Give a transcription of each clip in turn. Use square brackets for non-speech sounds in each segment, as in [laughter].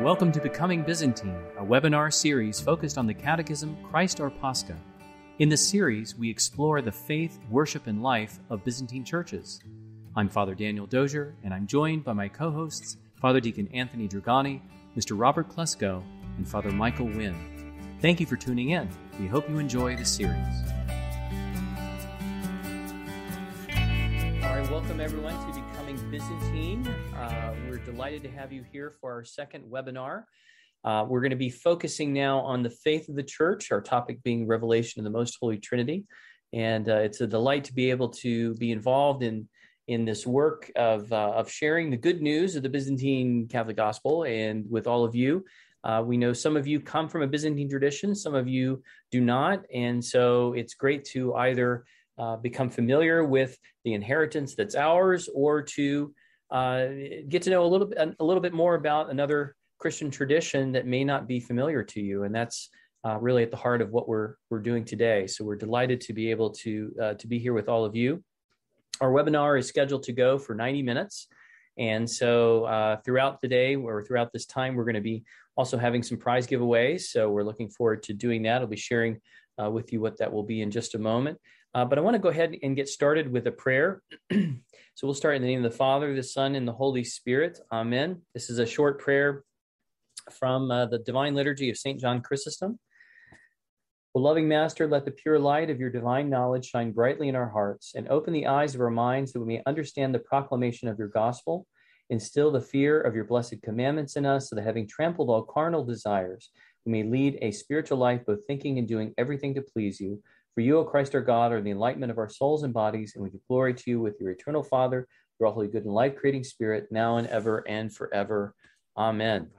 Welcome to Becoming Byzantine, a webinar series focused on the Catechism Christ Our Pascha. In this series, we explore the faith, worship, and life of Byzantine churches. I'm Father Daniel Dozier, and I'm joined by my co hosts, Father Deacon Anthony Dragani, Mr. Robert Klesko, and Father Michael Wynn. Thank you for tuning in. We hope you enjoy the series. All right, welcome everyone to Byzantine. Uh, we're delighted to have you here for our second webinar. Uh, we're going to be focusing now on the faith of the church, our topic being Revelation of the Most Holy Trinity. And uh, it's a delight to be able to be involved in, in this work of, uh, of sharing the good news of the Byzantine Catholic Gospel and with all of you. Uh, we know some of you come from a Byzantine tradition, some of you do not. And so it's great to either uh, become familiar with the inheritance that's ours or to uh, get to know a little bit, a little bit more about another Christian tradition that may not be familiar to you. And that's uh, really at the heart of what we're, we're doing today. So we're delighted to be able to, uh, to be here with all of you. Our webinar is scheduled to go for 90 minutes. And so uh, throughout the day or throughout this time, we're going to be also having some prize giveaways. So we're looking forward to doing that. I'll be sharing uh, with you what that will be in just a moment. Uh, but I want to go ahead and get started with a prayer. [clears throat] so we'll start in the name of the Father, the Son, and the Holy Spirit. Amen. This is a short prayer from uh, the Divine Liturgy of St. John Chrysostom. O loving Master, let the pure light of your divine knowledge shine brightly in our hearts and open the eyes of our minds that we may understand the proclamation of your gospel. Instill the fear of your blessed commandments in us so that having trampled all carnal desires, we may lead a spiritual life, both thinking and doing everything to please you. For you, O Christ our God, are the enlightenment of our souls and bodies, and we give glory to you with your eternal Father, your holy, good, and life creating Spirit, now and ever and forever. Amen.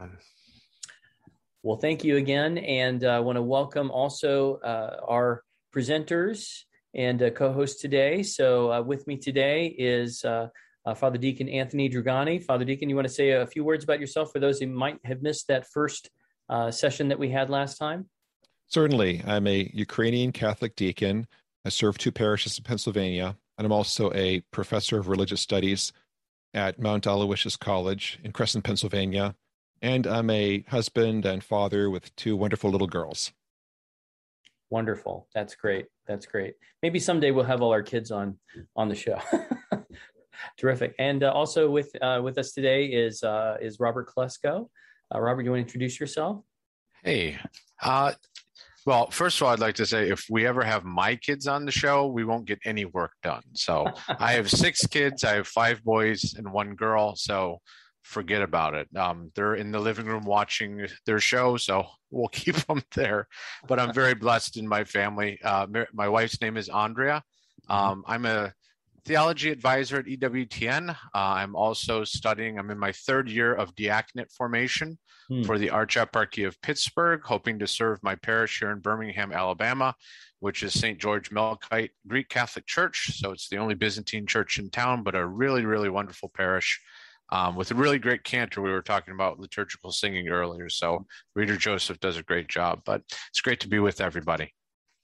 Well, thank you again. And uh, I want to welcome also uh, our presenters and uh, co hosts today. So, uh, with me today is uh, uh, Father Deacon Anthony Dragani. Father Deacon, you want to say a few words about yourself for those who might have missed that first session that we had last time? Certainly. I'm a Ukrainian Catholic deacon. I serve two parishes in Pennsylvania, and I'm also a professor of religious studies at Mount Aloysius College in Cresson, Pennsylvania and I'm a husband and father with two wonderful little girls. Wonderful. That's great. That's great. Maybe someday we'll have all our kids on on the show. [laughs] Terrific. And uh, also with uh, with us today is uh, is Robert Klesko. Uh, Robert, you want to introduce yourself? Hey. Well, first of all, I'd like to say if we ever have my kids on the show, we won't get any work done. So [laughs] I have six kids. I have five boys and one girl. So forget about it. Um, they're in the living room watching their show, so we'll [laughs] keep them there. But I'm very blessed in my family. Uh, my wife's name is Andrea. Mm-hmm. Um, I'm a theology advisor at EWTN. Uh, I'm also studying, I'm in my third year of diaconate formation hmm. for the Archeparchy of Pittsburgh, hoping to serve my parish here in Birmingham, Alabama, which is St. George Melkite Greek Catholic Church. So it's the only Byzantine church in town, but a really, really wonderful parish um, with a really great cantor. We were talking about liturgical singing earlier. So Reader Joseph does a great job, but it's great to be with everybody.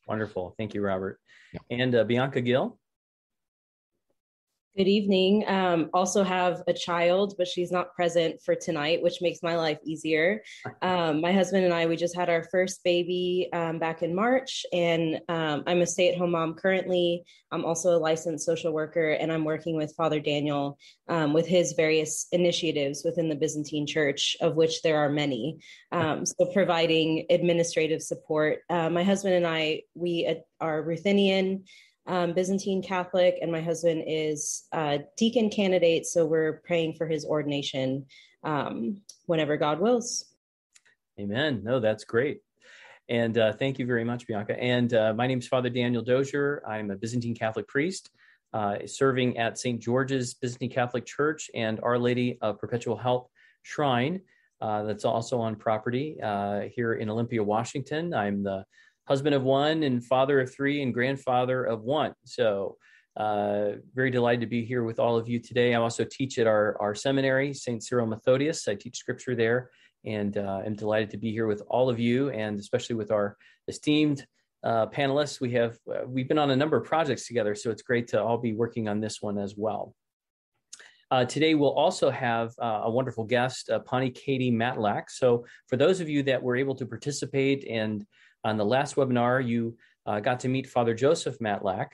Wonderful. Thank you, Robert. Yeah. And uh, Bianca Gill. Good evening. Um, also have a child, but she's not present for tonight, which makes my life easier. [laughs] Um, my husband and I, we just had our first baby um, back in March, and um, I'm a stay at home mom currently. I'm also a licensed social worker, and I'm working with Father Daniel um, with his various initiatives within the Byzantine Church, of which there are many. Um, so, providing administrative support. Uh, my husband and I, we are Ruthenian um, Byzantine Catholic, and my husband is a deacon candidate. So we're praying for his ordination um, whenever God wills. Amen. No, that's great. And uh, thank you very much, Bianca. And uh, my name is Father Daniel Dozier. I'm a Byzantine Catholic priest uh, serving at St. George's Byzantine Catholic Church and Our Lady of Perpetual Help Shrine. Uh, that's also on property uh, here in Olympia, Washington. I'm the husband of one and father of three and grandfather of one. So, uh, very delighted to be here with all of you today. I also teach at our, our seminary, St. Cyril Methodius. I teach scripture there and uh, I'm delighted to be here with all of you and especially with our esteemed uh, panelists. We have uh, we've been on a number of projects together, so it's great to all be working on this one as well. Uh, today, we'll also have uh, a wonderful guest, uh, Pani Katie Matlack. So, for those of you that were able to participate and on the last webinar, you uh, got to meet Father Joseph Matlack,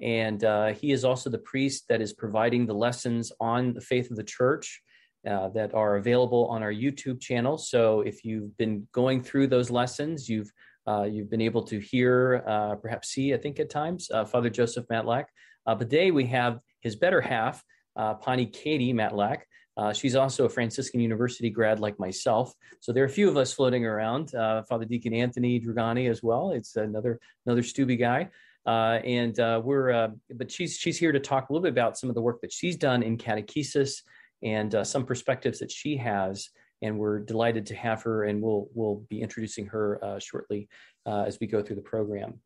and uh, he is also the priest that is providing the lessons on the faith of the church. Uh, that are available on our YouTube channel. So if you've been going through those lessons, you've you've been able to hear, perhaps see, I think at times, Father Joseph Matlack. but today we have his better half, uh, Pani Katie Matlack. Uh, she's also a Franciscan University grad like myself. So there are a few of us floating around. Uh, Father Deacon Anthony Dragani as well. It's another another Steubie guy. Uh, and uh, we're, uh, but she's she's here to talk a little bit about some of the work that she's done in catechesis and uh, some perspectives that she has. And we're delighted to have her, and we'll we'll be introducing her shortly as we go through the program.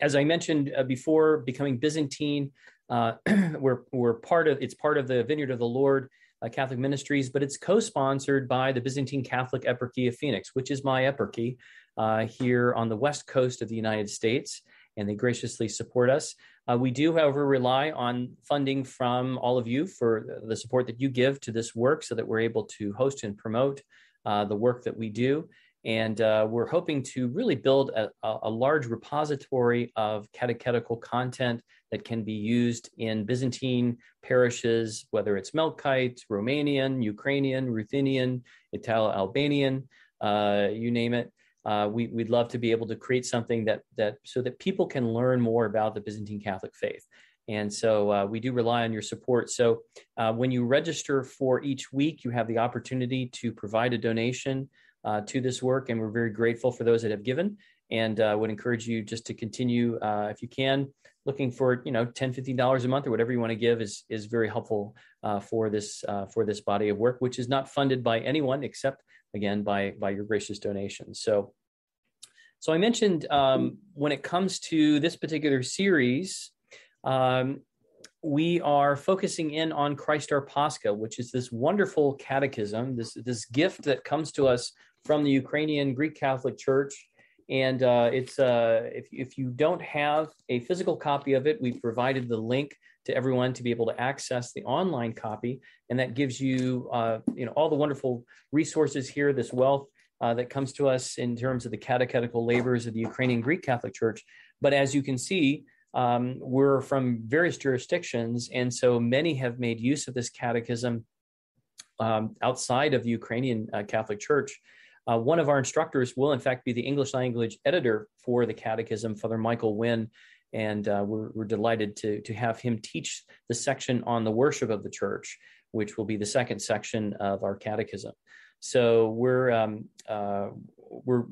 as I mentioned before, becoming Byzantine [clears throat] we're we're part of it's part of the Vineyard of the Lord Catholic Ministries, but it's co-sponsored by the Byzantine Catholic Eparchy of Phoenix, which is my eparchy uh, here on the west coast of the United States, and they graciously support us. Uh, we do, however, rely on funding from all of you for the support that you give to this work, so that we're able to host and promote uh, the work that we do. And uh, we're hoping to really build a, a, large repository of catechetical content that can be used in Byzantine parishes, whether it's Melkite, Romanian, Ukrainian, Ruthenian, Italo Albanian, uh, you name it. Uh, we, would love to be able to create something that that so that people can learn more about the Byzantine Catholic faith. And so uh, we do rely on your support. So uh, when you register for each week, you have the opportunity to provide a donation uh, to this work, and we're very grateful for those that have given. And uh, would encourage you just to continue, uh, if you can, looking for you know 10 15 dollars a month or whatever you want to give is is very helpful uh, for this uh, for this body of work, which is not funded by anyone except again by by your gracious donations. So. So I mentioned um, when it comes to this particular series, um, we are focusing in on Christ our Pascha, which is this wonderful catechism, this this gift that comes to us from the Ukrainian Greek Catholic Church. And uh, it's uh, if, if you don't have a physical copy of it, we've provided the link to everyone to be able to access the online copy, and that gives you uh, you know all the wonderful resources here, this wealth uh, that comes to us in terms of the catechetical labors of the Ukrainian Greek Catholic Church. But as you can see, um, we're from various jurisdictions, and so many have made use of this catechism um, outside of the Ukrainian uh, Catholic Church. Uh, one of our instructors will, in fact, be the English language editor for the Catechism, Father Michael Wynn, and uh, we're, we're, delighted to, to have him teach the section on the worship of the church, which will be the second section of our Catechism. So we're um, uh, we're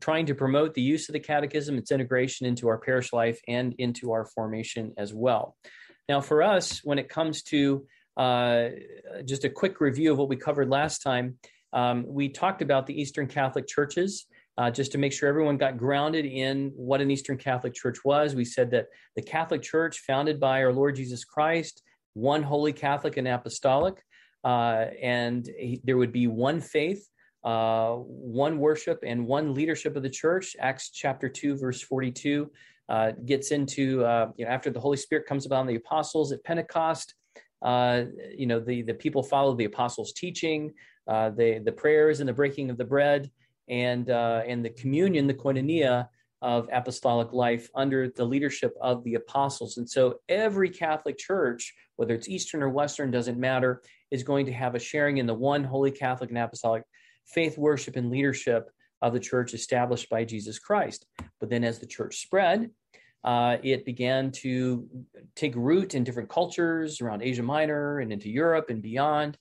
trying to promote the use of the Catechism, its integration into our parish life and into our formation as well. Now, for us, when it comes to uh, just a quick review of what we covered last time, um, we talked about the Eastern Catholic churches. Uh, just to make sure everyone got grounded in what an Eastern Catholic Church was. We said that the Catholic Church, founded by our Lord Jesus Christ, one holy Catholic and apostolic, uh, and there would be one faith, uh, one worship, and one leadership of the church. Acts chapter 2, verse 42 uh, gets into, uh, you know, after the Holy Spirit comes upon the apostles at Pentecost, uh, you know, the, the people follow the apostles' teaching uh, the the prayers and the breaking of the bread and uh, and the communion, the koinonia of apostolic life under the leadership of the apostles. And so every Catholic church, whether it's Eastern or Western, doesn't matter, is going to have a sharing in the one holy Catholic and apostolic faith, worship, and leadership of the church established by Jesus Christ. But then as the church spread, uh, it began to take root in different cultures around Asia Minor and into Europe and beyond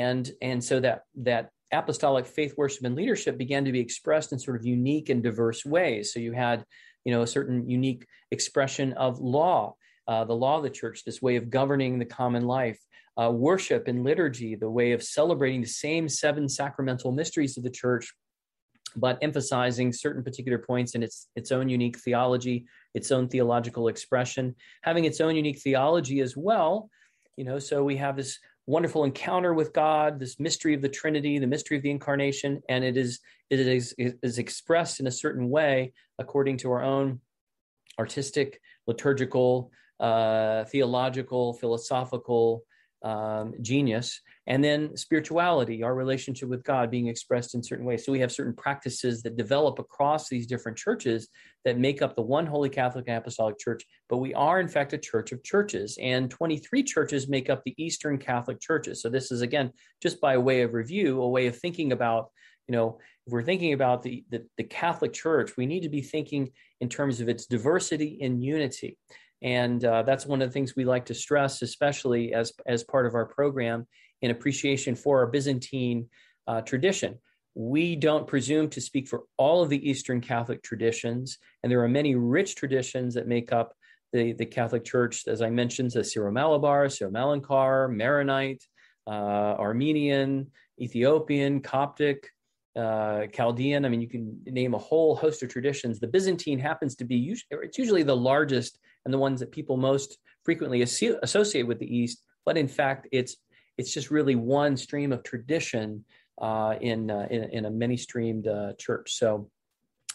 and and so that that apostolic faith worship and leadership began to be expressed in sort of unique and diverse ways. So you had you know a certain unique expression of law uh, the law of the church this way of governing the common life uh, worship and liturgy the way of celebrating the same seven sacramental mysteries of the church but emphasizing certain particular points in its its own unique theology its own theological expression. Having its own unique theology as well you know so we have this wonderful encounter with God, this mystery of the Trinity, the mystery of the incarnation, and it is it is, it is expressed in a certain way according to our own artistic, liturgical, uh, theological, philosophical, um, genius, and then spirituality, our relationship with God being expressed in certain ways. So we have certain practices that develop across these different churches that make up the one Holy Catholic and Apostolic Church. But we are, in fact, a church of churches, and 23 churches make up the Eastern Catholic churches. So this is, again, just by way of review, a way of thinking about, you know, if we're thinking about the, the, the Catholic Church, we need to be thinking in terms of its diversity and unity. And uh, that's one of the things we like to stress, especially as, as part of our program in appreciation for our Byzantine uh, tradition. We don't presume to speak for all of the Eastern Catholic traditions, and there are many rich traditions that make up the, the Catholic Church, as I mentioned, the Syro-Malabar, Syro-Malankar, Maronite, uh, Armenian, Ethiopian, Coptic, uh, Chaldean. I mean, you can name a whole host of traditions. The Byzantine happens to be it's usually the largest and the ones that people most frequently associate with the East. But in fact, it's it's just really one stream of tradition uh, in, uh, in, in a many streamed uh, church. So,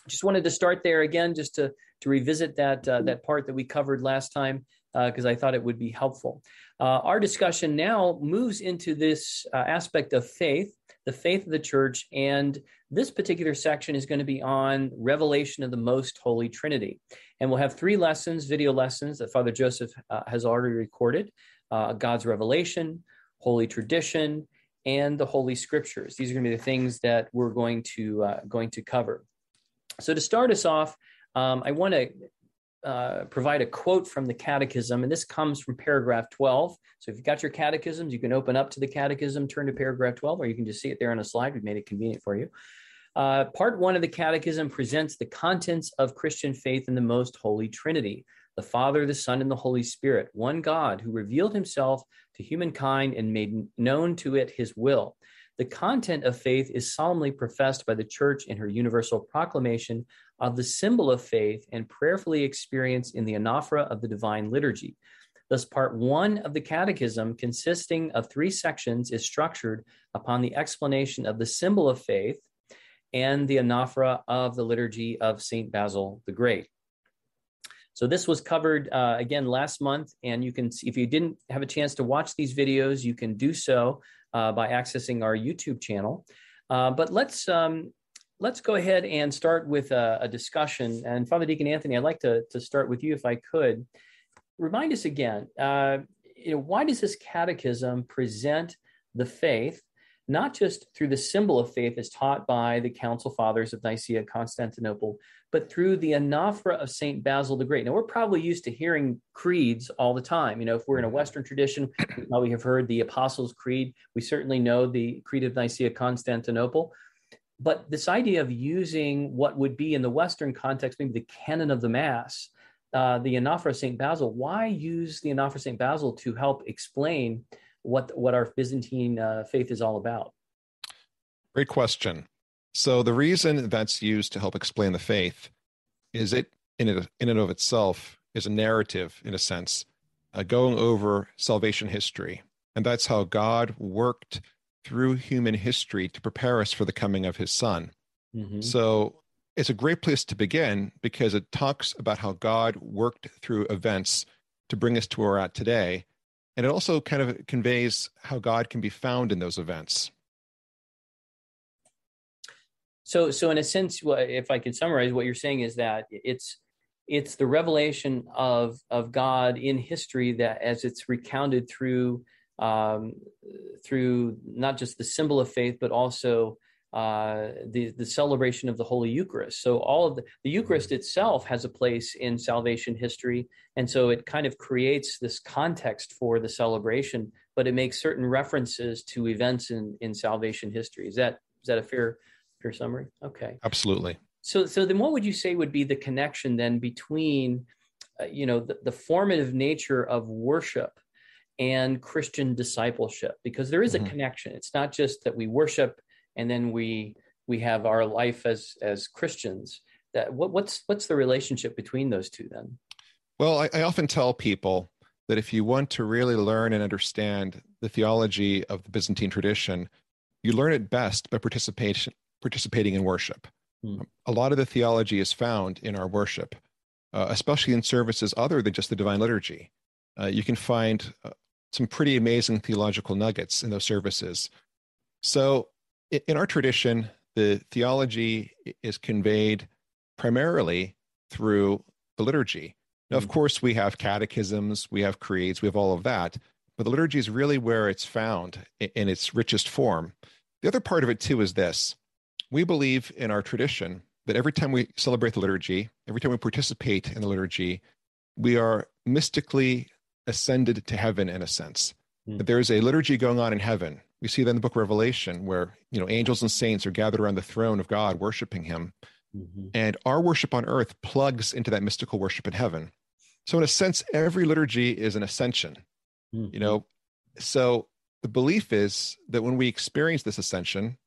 just wanted to start there again, just to to revisit that uh, that part that we covered last time because uh, I thought it would be helpful. Uh, our discussion now moves into this aspect of faith the faith of the church. And this particular section is going to be on revelation of the most holy Trinity. And we'll have three lessons, video lessons that Father Joseph uh, has already recorded uh, God's revelation, holy tradition, and the holy scriptures. These are going to be the things that we're going to uh, going to cover. So to start us off, um, I want to uh, provide a quote from the catechism, and this comes from paragraph 12. So if you've got your catechisms, you can open up to the catechism, turn to paragraph 12, or you can just see it there on a slide. We've made it convenient for you. Uh, part one of the catechism presents the contents of Christian faith in the most holy Trinity the Father, the Son, and the Holy Spirit, one God who revealed himself to humankind and made known to it his will. The content of faith is solemnly professed by the Church in her universal proclamation of the symbol of faith and prayerfully experienced in the anaphora of the Divine Liturgy. Thus, part one of the Catechism, consisting of three sections, is structured upon the explanation of the symbol of faith and the anaphora of the Liturgy of St. Basil the Great. So this was covered uh, again last month, and you can see if you didn't have a chance to watch these videos, you can do so uh, by accessing our YouTube channel. Uh, but let's um, let's go ahead and start with a, a, discussion. And Father Deacon Anthony, I'd like to to start with you if I could. Remind us again, uh, you know, why does this catechism present the faith not just through the symbol of faith as taught by the Council Fathers of Nicaea, Constantinople, but through the anaphora of St. Basil the Great. Now, we're probably used to hearing creeds all the time. You know, if we're in a Western tradition, we probably have heard the Apostles' Creed. We certainly know the Creed of Nicaea, Constantinople. But this idea of using what would be in the Western context, maybe the canon of the Mass, uh, the anaphora St. Basil, why use the anaphora St. Basil to help explain what what our Byzantine uh, faith is all about? Great question. So the reason that's used to help explain the faith is it in it in and of itself is a narrative in a sense, uh, going over salvation history, and that's how God worked through human history to prepare us for the coming of His Son. Mm-hmm. So it's a great place to begin because it talks about how God worked through events to bring us to where we're at today and it also kind of conveys how God can be found in those events. So, so in a sense, if I could summarize, what you're saying is that it's it's the revelation of of God in history that, as it's recounted through um, through not just the symbol of faith, but also uh, the the celebration of the Holy Eucharist. So all of the, the Eucharist itself has a place in salvation history, and so it kind of creates this context for the celebration. But it makes certain references to events in in salvation history. Is that is that a fair fair summary? Okay, absolutely. So so then, what would you say would be the connection then between uh, you know the, the formative nature of worship and Christian discipleship? Because there is a mm-hmm. connection. It's not just that we worship and then we we have our life as as Christians. That what, what's what's the relationship between those two then? Well, I, I often tell people that if you want to really learn and understand the theology of the Byzantine tradition, you learn it best by participation participating in worship. Hmm. A lot of the theology is found in our worship, uh, especially in services other than just the Divine Liturgy. Uh, you can find uh, some pretty amazing theological nuggets in those services. So, in our tradition, the theology is conveyed primarily through the liturgy. Now, of mm. course, we have catechisms, we have creeds, we have all of that, but the liturgy is really where it's found in its richest form. The other part of it, too, is this we believe in our tradition that every time we celebrate the liturgy, every time we participate in the liturgy, we are mystically ascended to heaven in a sense. Mm. That there is a liturgy going on in heaven. We see that in the book of Revelation, where you know angels and saints are gathered around the throne of God, worshiping Him, mm-hmm. and our worship on earth plugs into that mystical worship in heaven. So, in a sense, every liturgy is an ascension. Mm-hmm. You know, so the belief is that when we experience this ascension,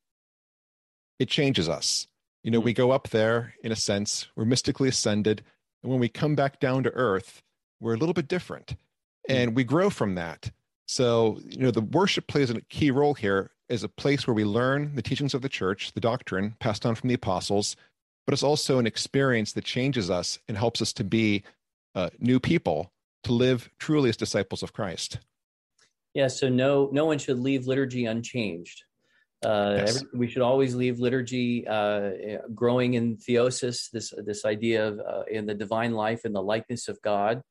it changes us. You know, mm-hmm. we go up there in a sense, we're mystically ascended, and when we come back down to earth, we're a little bit different. And we grow from that. So, you know, the worship plays a key role here as a place where we learn the teachings of the church, the doctrine passed on from the apostles, but it's also an experience that changes us and helps us to be uh, new people to live truly as disciples of Christ. Yeah, so no no one should leave liturgy unchanged. Uh, yes. every, we should always leave liturgy uh, growing in theosis, this this idea of uh, in the divine life in the likeness of God,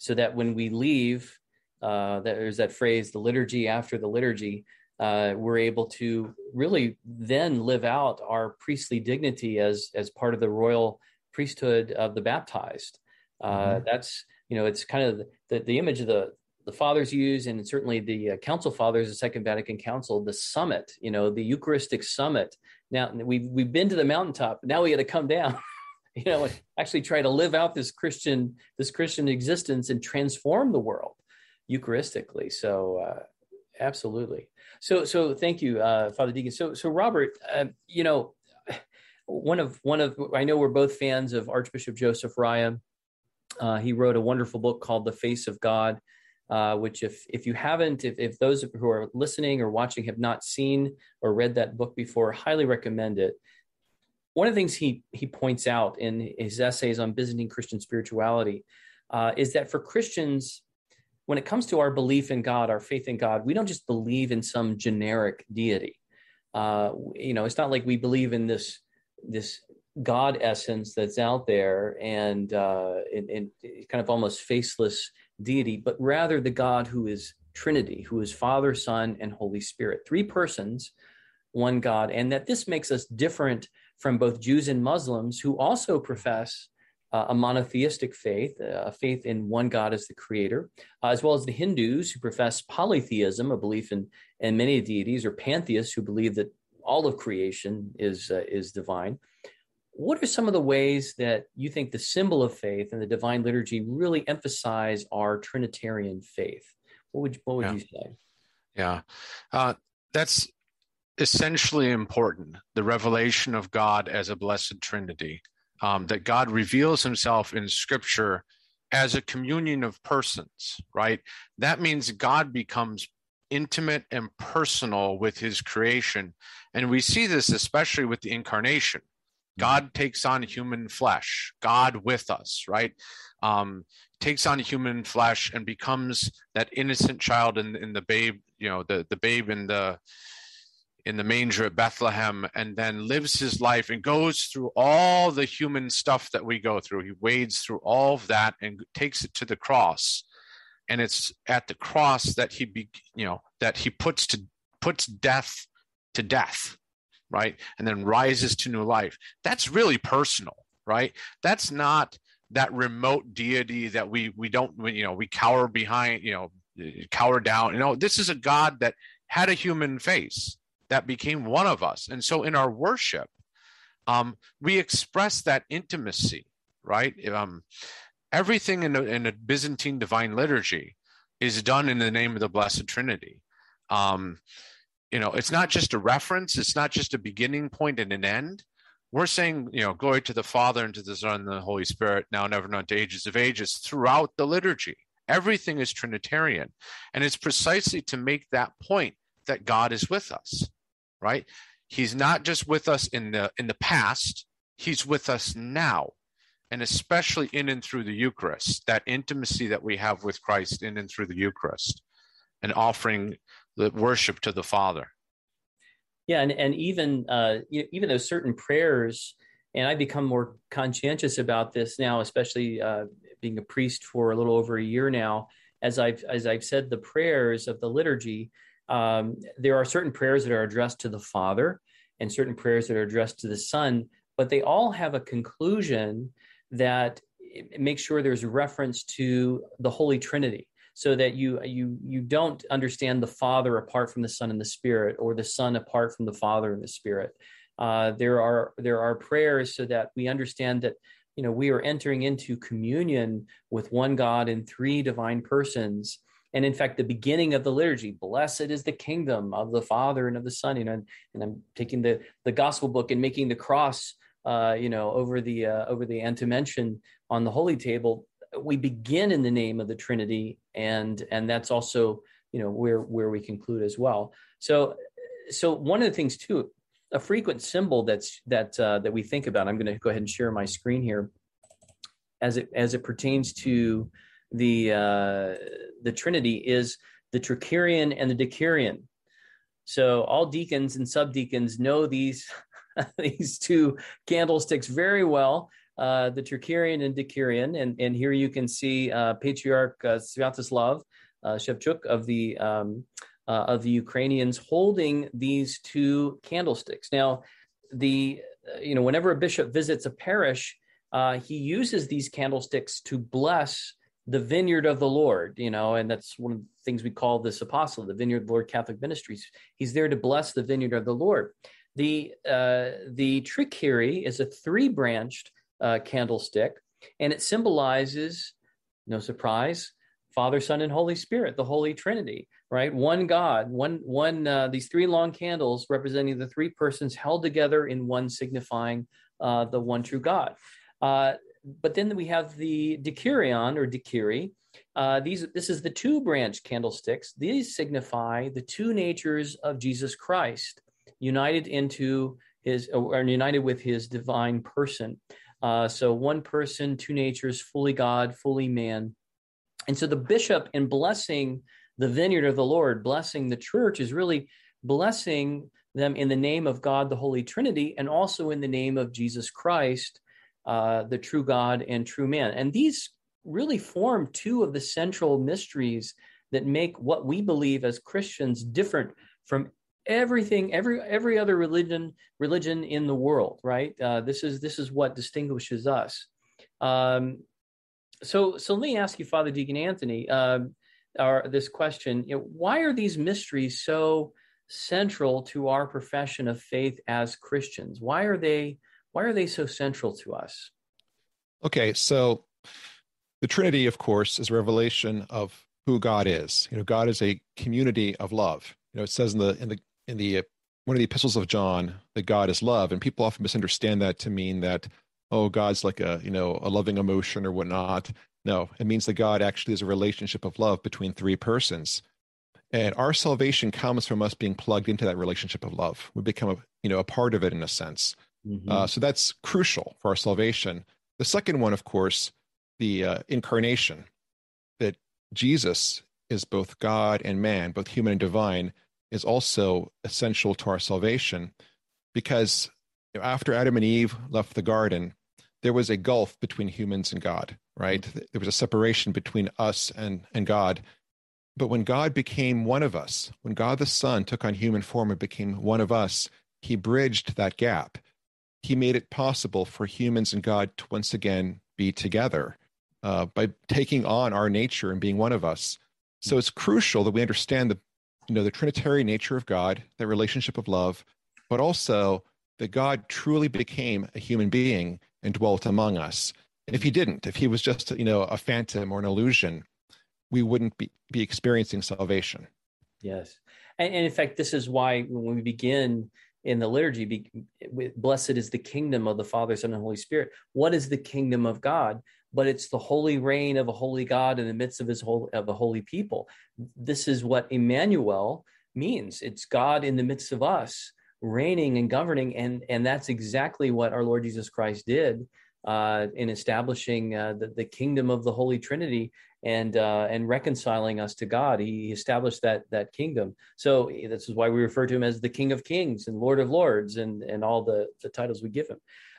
so that when we leave, uh, there's that phrase, the liturgy after the liturgy, uh, we're able to really then live out our priestly dignity as as part of the royal priesthood of the baptized. Uh, mm-hmm. That's you know it's kind of the, the image of the the fathers use and certainly the uh, council fathers the second vatican council the summit you know the eucharistic summit now we've, we've been to the mountaintop now we got to come down [laughs] [laughs] you know actually try to live out this christian this christian existence and transform the world eucharistically. So uh, absolutely. So so thank you uh, father deacon. So so robert uh, you know one of one of i know we're both fans of archbishop joseph raya. Uh, he wrote a wonderful book called The Face of God, uh, which if if you haven't, if, if those who are listening or watching have not seen or read that book before, highly recommend it. One of the things he he points out in his essays on Byzantine Christian spirituality uh, is that for Christians, when it comes to our belief in God, our faith in God, we don't just believe in some generic deity. Uh, you know, it's not like we believe in this this God essence that's out there and uh, in kind of almost faceless deity, but rather the God who is Trinity, who is Father, Son, and Holy Spirit. Three persons, one God. And that this makes us different from both Jews and Muslims who also profess uh, a monotheistic faith, uh, a faith in one God as the creator, uh, as well as the Hindus who profess polytheism, a belief in, in many deities, or pantheists who believe that all of creation is, uh, is divine what are some of the ways that you think the symbol of faith and the divine liturgy really emphasize our Trinitarian faith? What would what would yeah. you say? Yeah, uh, that's essentially important. The revelation of God as a blessed Trinity, um, that God reveals Himself in Scripture as a communion of persons. Right. That means God becomes intimate and personal with His creation, and we see this especially with the incarnation God takes on human flesh, God with us, right? Um, takes on human flesh and becomes that innocent child in, in the babe, you know, the, the babe in the in the manger at Bethlehem, and then lives his life and goes through all the human stuff that we go through. He wades through all of that and takes it to the cross. And it's at the cross that he be, you know, that he puts to puts death to death right? And then rises to new life. That's really personal, right? That's not that remote deity that we we don't you know we cower behind you know cower down you know this is a god that had a human face that became one of us. And so in our worship um, we express that intimacy right? Um, everything in a, in a byzantine divine liturgy is done in the name of the blessed trinity. Um, you know it's not just a reference it's not just a beginning point and an end. We're saying you know glory to the father and to the son and the holy spirit now and never known to ages of ages throughout the liturgy. Everything is trinitarian and it's precisely to make that point that god is with us right he's not just with us in the in the past he's with us now and especially in and through the eucharist that intimacy that we have with christ in and through the eucharist and offering the worship to the Father. Yeah, and and even uh, even though certain prayers, and I become more conscientious about this now, especially uh, being a priest for a little over a year now. As I've as I've said the prayers of the liturgy, um, there are certain prayers that are addressed to the Father, and certain prayers that are addressed to the Son, but they all have a conclusion that makes sure there's reference to the Holy Trinity so that you you you don't understand the father apart from the son and the spirit or the son apart from the father and the spirit. Uh, there are there are prayers so that we understand that you know we are entering into communion with one god in three divine persons and in fact the beginning of the liturgy blessed is the kingdom of the father and of the son you know and, and i'm taking the the gospel book and making the cross uh, you know over the uh, over the antimension on the holy table we begin in the name of the Trinity, and and that's also you know where where we conclude as well. So so one of the things too, a frequent symbol that's that uh, that we think about. I'm going to go ahead and share my screen here, as it as it pertains to the uh, the Trinity is the Trikirion and the Dikirion. So all deacons and subdeacons know these [laughs] these two candlesticks very well uh, the Trikirion and Dikirion. And, and here you can see uh, Patriarch uh, Sviatoslav uh, Shevchuk of the um, uh, of the Ukrainians holding these two candlesticks. Now, the uh, you know whenever a bishop visits a parish, he uses these candlesticks to bless the vineyard of the Lord, you know, and that's one of the things we call this apostle, the vineyard Lord Catholic Ministries. He's there to bless the vineyard of the Lord. The uh, the trikiri is a three branched uh, candlestick, and it symbolizes, no surprise, Father, Son, and Holy Spirit, the Holy Trinity, right? One God, one one. Uh, these three long candles representing the three persons held together in one, signifying uh, the one true God. Uh, but then we have the Dikirion or Dikiri. Uh, these this is the two branch candlesticks. These signify the two natures of Jesus Christ, united into his or united with his divine person. Uh, so one person, two natures, fully God, fully man. And so the bishop, in blessing the vineyard of the Lord, blessing the church, is really blessing them in the name of God, the Holy Trinity, and also in the name of Jesus Christ, uh, the true God and true man. And these really form two of the central mysteries that make what we believe as Christians different from everything every every other religion religion in the world right? Uh, this is this is what distinguishes us. Um, so so let me ask you father deacon anthony uh, our, this question you know, why are these mysteries so central to our profession of faith as christians? Why are they why are they so central to us okay so the trinity of course is a revelation of who god is you know god is a community of love you know it says in the in the in the uh, one of the epistles of John that God is love, and people often misunderstand that to mean that oh God's like a you know a loving emotion or whatnot. No, it means that God actually is a relationship of love between three persons, and our salvation comes from us being plugged into that relationship of love. We become a you know a part of it in a sense. Mm-hmm. Uh, so that's crucial for our salvation. The second one, of course, the uh, incarnation, that Jesus is both God and man, both human and divine, is also essential to our salvation because after Adam and Eve left the garden, there was a gulf between humans and God, right? Mm-hmm. There was a separation between us and, and God. But when God became one of us, when God the Son took on human form and became one of us, he bridged that gap. He made it possible for humans and God to once again be together uh, by taking on our nature and being one of us. So it's crucial that we understand the you know the trinitarian nature of god that relationship of love but also that god truly became a human being and dwelt among us. And if he didn't if he was just you know a phantom or an illusion we wouldn't be, be experiencing salvation. Yes. And, and in fact this is why when we begin in the liturgy be, blessed is the kingdom of the father son and holy spirit what is the kingdom of god but it's the holy reign of a holy God in the midst of his whole of a holy people. This is what Emmanuel means. It's God in the midst of us, reigning and governing, and and that's exactly what our Lord Jesus Christ did uh, in establishing uh, the, the kingdom of the Holy Trinity and uh, and reconciling us to God. He established that that kingdom. So this is why we refer to him as the King of Kings and Lord of Lords and and all the the titles we give him.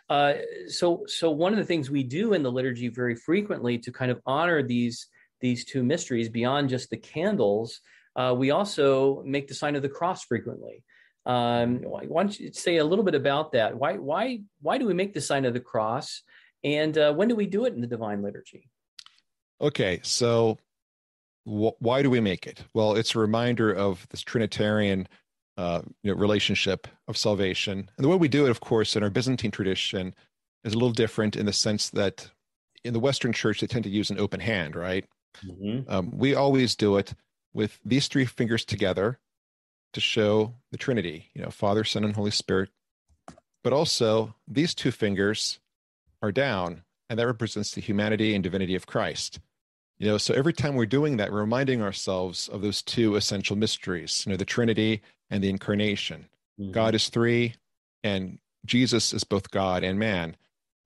Uh, so so one of the things we do in the liturgy very frequently to kind of honor these these two mysteries beyond just the candles, uh, we also make the sign of the cross frequently. Um, why don't you say a little bit about that? Why why why do we make the sign of the cross, and uh, when do we do it in the Divine Liturgy? Okay, so wh- why do we make it? Well, it's a reminder of this Trinitarian uh, you know, relationship of salvation. And the way we do it, of course, in our Byzantine tradition is a little different in the sense that in the Western Church, they tend to use an open hand, right? Mm-hmm. Um, we always do it with these three fingers together to show the Trinity, you know, Father, Son, and Holy Spirit. But also, these two fingers are down, and that represents the humanity and divinity of Christ. You know, so every time we're doing that, we're reminding ourselves of those two essential mysteries, you know, the Trinity and the Incarnation. Mm-hmm. God is three, and Jesus is both God and man.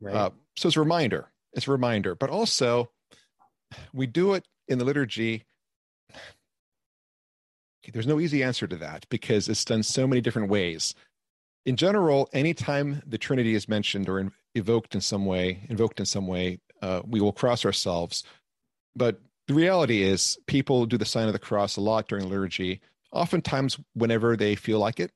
Right. Uh, so it's a reminder. It's a reminder. But also, we do it in the liturgy. There's no easy answer to that because it's done so many different ways. In general, anytime the Trinity is mentioned or in, evoked in some way, invoked in some way, uh, we will cross ourselves but the reality is, people do the sign of the cross a lot during liturgy, oftentimes whenever they feel like it.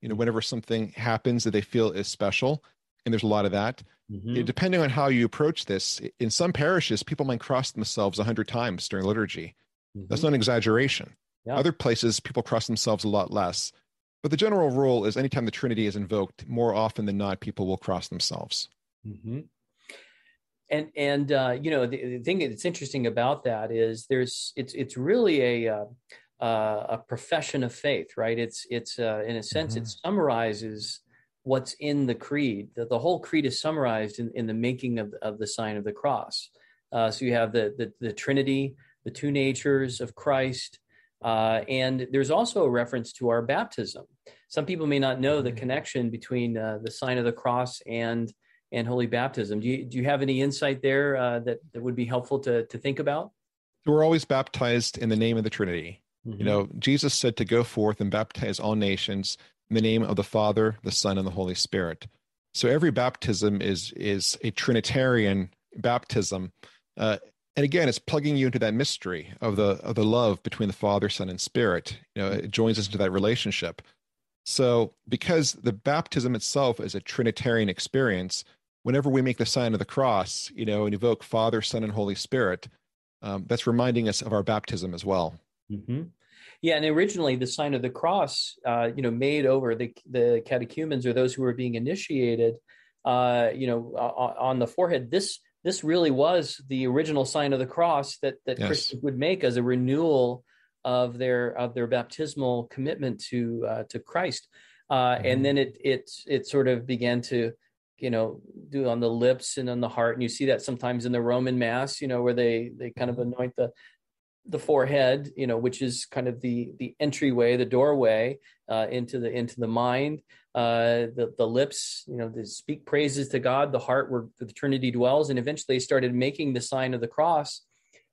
You know, whenever something happens that they feel is special, and there's a lot of that. Mm-hmm. depending on how you approach this, in some parishes, people might cross themselves a hundred times during liturgy. Mm-hmm. That's not an exaggeration. Yeah. Other places, people cross themselves a lot less. But the general rule is anytime the Trinity is invoked, more often than not, people will cross themselves. Mm-hmm and and uh, you know the, the, thing that's interesting about that is there's it's it's really a uh, uh, a profession of faith, right? It's it's uh, in a sense mm-hmm. it summarizes what's in the creed. The, the whole creed is summarized in, in the making of of the sign of the cross. Uh, so you have the, the the Trinity, the two natures of Christ, uh, and there's also a reference to our baptism. Some people may not know the mm-hmm. connection between the sign of the cross and and holy baptism. Do you, do you have any insight there uh, that, that would be helpful to, to think about? We're always baptized in the name of the Trinity. Mm-hmm. You know, Jesus said to go forth and baptize all nations in the name of the Father, the Son, and the Holy Spirit. So every baptism is is a Trinitarian baptism, uh, and again, it's plugging you into that mystery of the of the love between the Father, Son, and Spirit. You know, it joins us into that relationship. So, because the baptism itself is a Trinitarian experience, whenever we make the sign of the cross, you know, and evoke Father, Son, and Holy Spirit, um, that's reminding us of our baptism as well. Mm-hmm. Yeah, and originally the sign of the cross, uh, you know, made over the the catechumens or those who were being initiated, uh, you know, on the forehead. This this really was the original sign of the cross that that yes. Christians would make as a renewal of their of their baptismal commitment to uh, to Christ. Uh, mm-hmm. And then it it it sort of began to you know do on the lips and on the heart. And you see that sometimes in the roman mass you know where they they kind of mm-hmm. anoint the the forehead you know which is kind of the the entryway the doorway uh, into the into the mind. Uh, the the lips you know to speak praises to god. The heart where the trinity dwells. And eventually they started making the sign of the cross.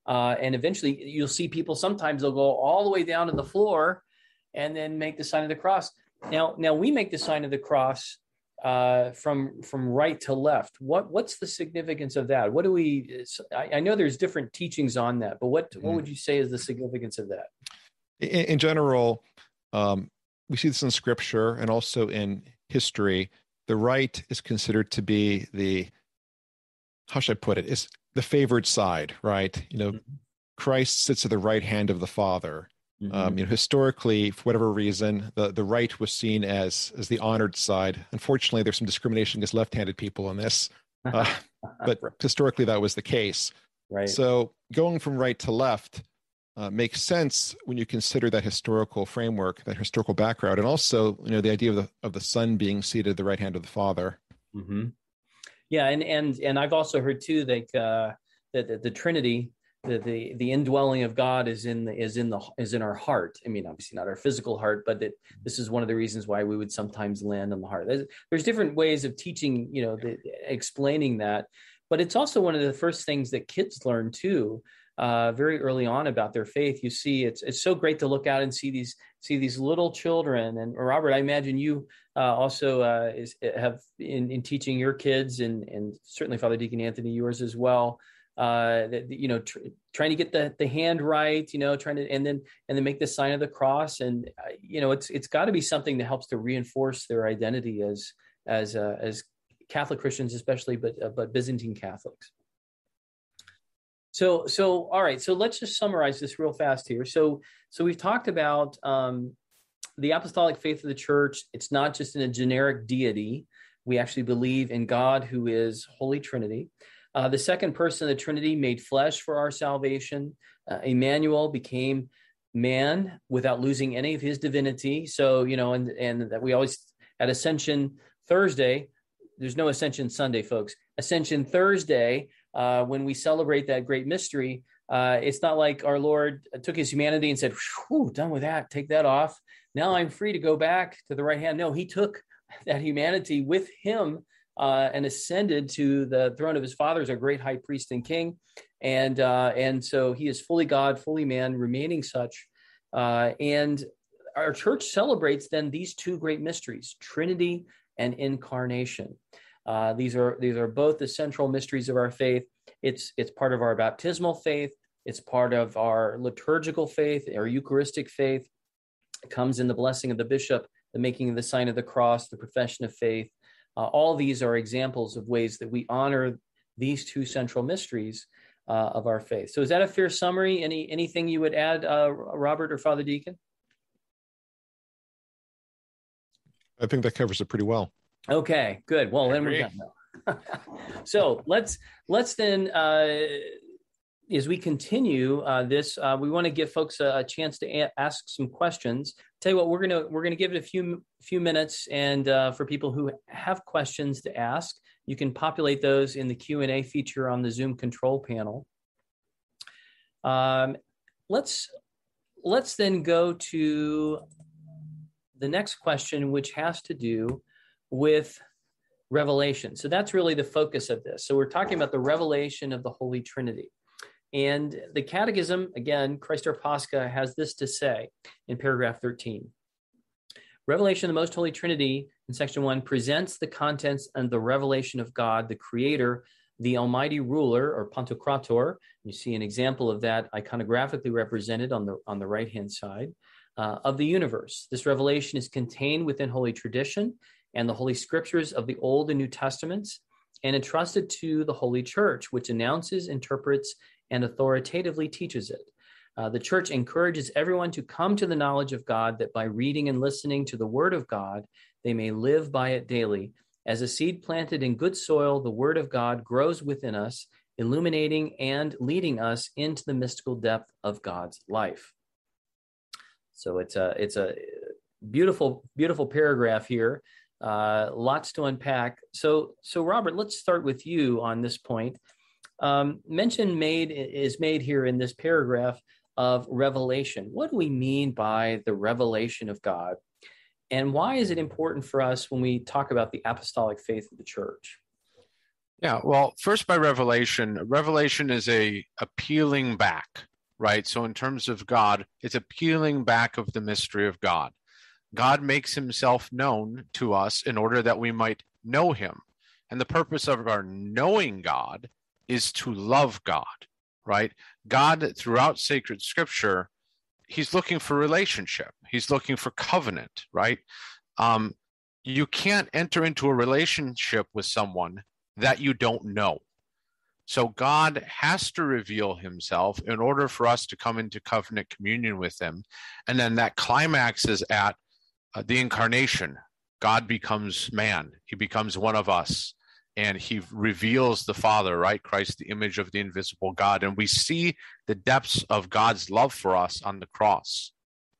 Uh, and eventually you'll see people sometimes they'll go all the way down to the floor and then make the sign of the cross. Now now we make the sign of the cross uh, from from right to left. What what's the significance of that? What do we? I, I know there's different teachings on that, but what mm. what would you say is the significance of that? In, in general, um, we see this in Scripture and also in history. The right is considered to be the how should I put it? Is the favored side, right? You know, mm-hmm. Christ sits at the right hand of the Father. Mm-hmm. Um, you know, historically, for whatever reason, the, the right was seen as as the honored side. Unfortunately, there's some discrimination against left-handed people in this, [laughs] uh, but historically that was the case. Right. So going from right to left uh, makes sense when you consider that historical framework, that historical background, and also you know the idea of the of the son being seated at the right hand of the father. Mm-hmm. Yeah, and and and I've also heard too that uh, that the, the Trinity the, the the indwelling of God is in the is in the is in our heart. I mean, obviously not our physical heart, but that this is one of the reasons why we would sometimes land on the heart. There's, there's different ways of teaching, you know, the, explaining that, but it's also one of the first things that kids learn too. uh, very early on about their faith, you see it's it's so great to look out and see these see these little children. And Robert, I imagine you uh, also uh, is, have in, in teaching your kids, and and certainly Father Deacon Anthony, yours as well. Uh, you know, tr- trying to get the the hand right, you know, trying to and then and then make the sign of the cross, and uh, you know, it's it's got to be something that helps to reinforce their identity as as uh, as Catholic Christians, especially, but but Byzantine Catholics. So, so all right. So let's just summarize this real fast here. So, so we've talked about um, the apostolic faith of the church. It's not just in a generic deity. We actually believe in God, who is Holy Trinity. Uh, the second person of the Trinity made flesh for our salvation. Uh, Emmanuel became man without losing any of his divinity. So, you know, and and that we always at Ascension Thursday. There's no Ascension Sunday, folks. Ascension Thursday uh, when we celebrate that great mystery, uh, it's not like our Lord took his humanity and said, Whew, done with that, take that off. Now I'm free to go back to the right hand. No, he took that humanity with him uh, and ascended to the throne of his father as our great high priest and king. And, uh, and so he is fully God, fully man, remaining such. Uh, and our church celebrates then these two great mysteries, Trinity and incarnation. Uh, these are these are both the central mysteries of our faith. It's it's part of our baptismal faith. It's part of our liturgical faith, our Eucharistic faith. It comes in the blessing of the bishop, the making of the sign of the cross, the profession of faith. Uh, all these are examples of ways that we honor these two central mysteries uh, of our faith. So, is that a fair summary? Any anything you would add, uh, Robert or Father Deacon? I think that covers it pretty well. Okay, good. Well, then we're done. [laughs] so let's let's then uh, as we continue uh, this, uh, we want to give folks a, a chance to a- ask some questions. Tell you what, we're gonna we're gonna give it a few few minutes, and uh, for people who have questions to ask, you can populate those in the Q and A feature on the Zoom control panel. Um, let's let's then go to the next question, which has to do with revelation. So that's really the focus of this. So we're talking about the revelation of the Holy Trinity. And the Catechism, again, Christ our Pascha, has this to say in paragraph 13. Revelation of the Most Holy Trinity in section one presents the contents and the revelation of God, the Creator, the Almighty Ruler or Pantocrator. You see an example of that iconographically represented on the on the right hand side uh, of the universe. This revelation is contained within Holy Tradition and the Holy Scriptures of the Old and New Testaments, and entrusted to the Holy Church, which announces, interprets, and authoritatively teaches it. Uh, the church encourages everyone to come to the knowledge of God that by reading and listening to the Word of God, they may live by it daily. As a seed planted in good soil, the Word of God grows within us, illuminating and leading us into the mystical depth of God's life. So it's a it's a beautiful beautiful paragraph here uh, lots to unpack. So, so Robert, let's start with you on this point. Um, mention made is made here in this paragraph of revelation. What do we mean by the revelation of God? And why is it important for us when we talk about the apostolic faith of the church? Yeah, well, first by revelation, revelation is a appealing back, right? So in terms of God, it's a peeling back of the mystery of God. God makes himself known to us in order that we might know him. And the purpose of our knowing God is to love God, right? God, throughout sacred scripture, he's looking for relationship, he's looking for covenant, right? Um, you can't enter into a relationship with someone that you don't know. So God has to reveal himself in order for us to come into covenant communion with him. And then that climaxes at uh, the incarnation, God becomes man. He becomes one of us and he reveals the Father, right? Christ, the image of the invisible God. And we see the depths of God's love for us on the cross,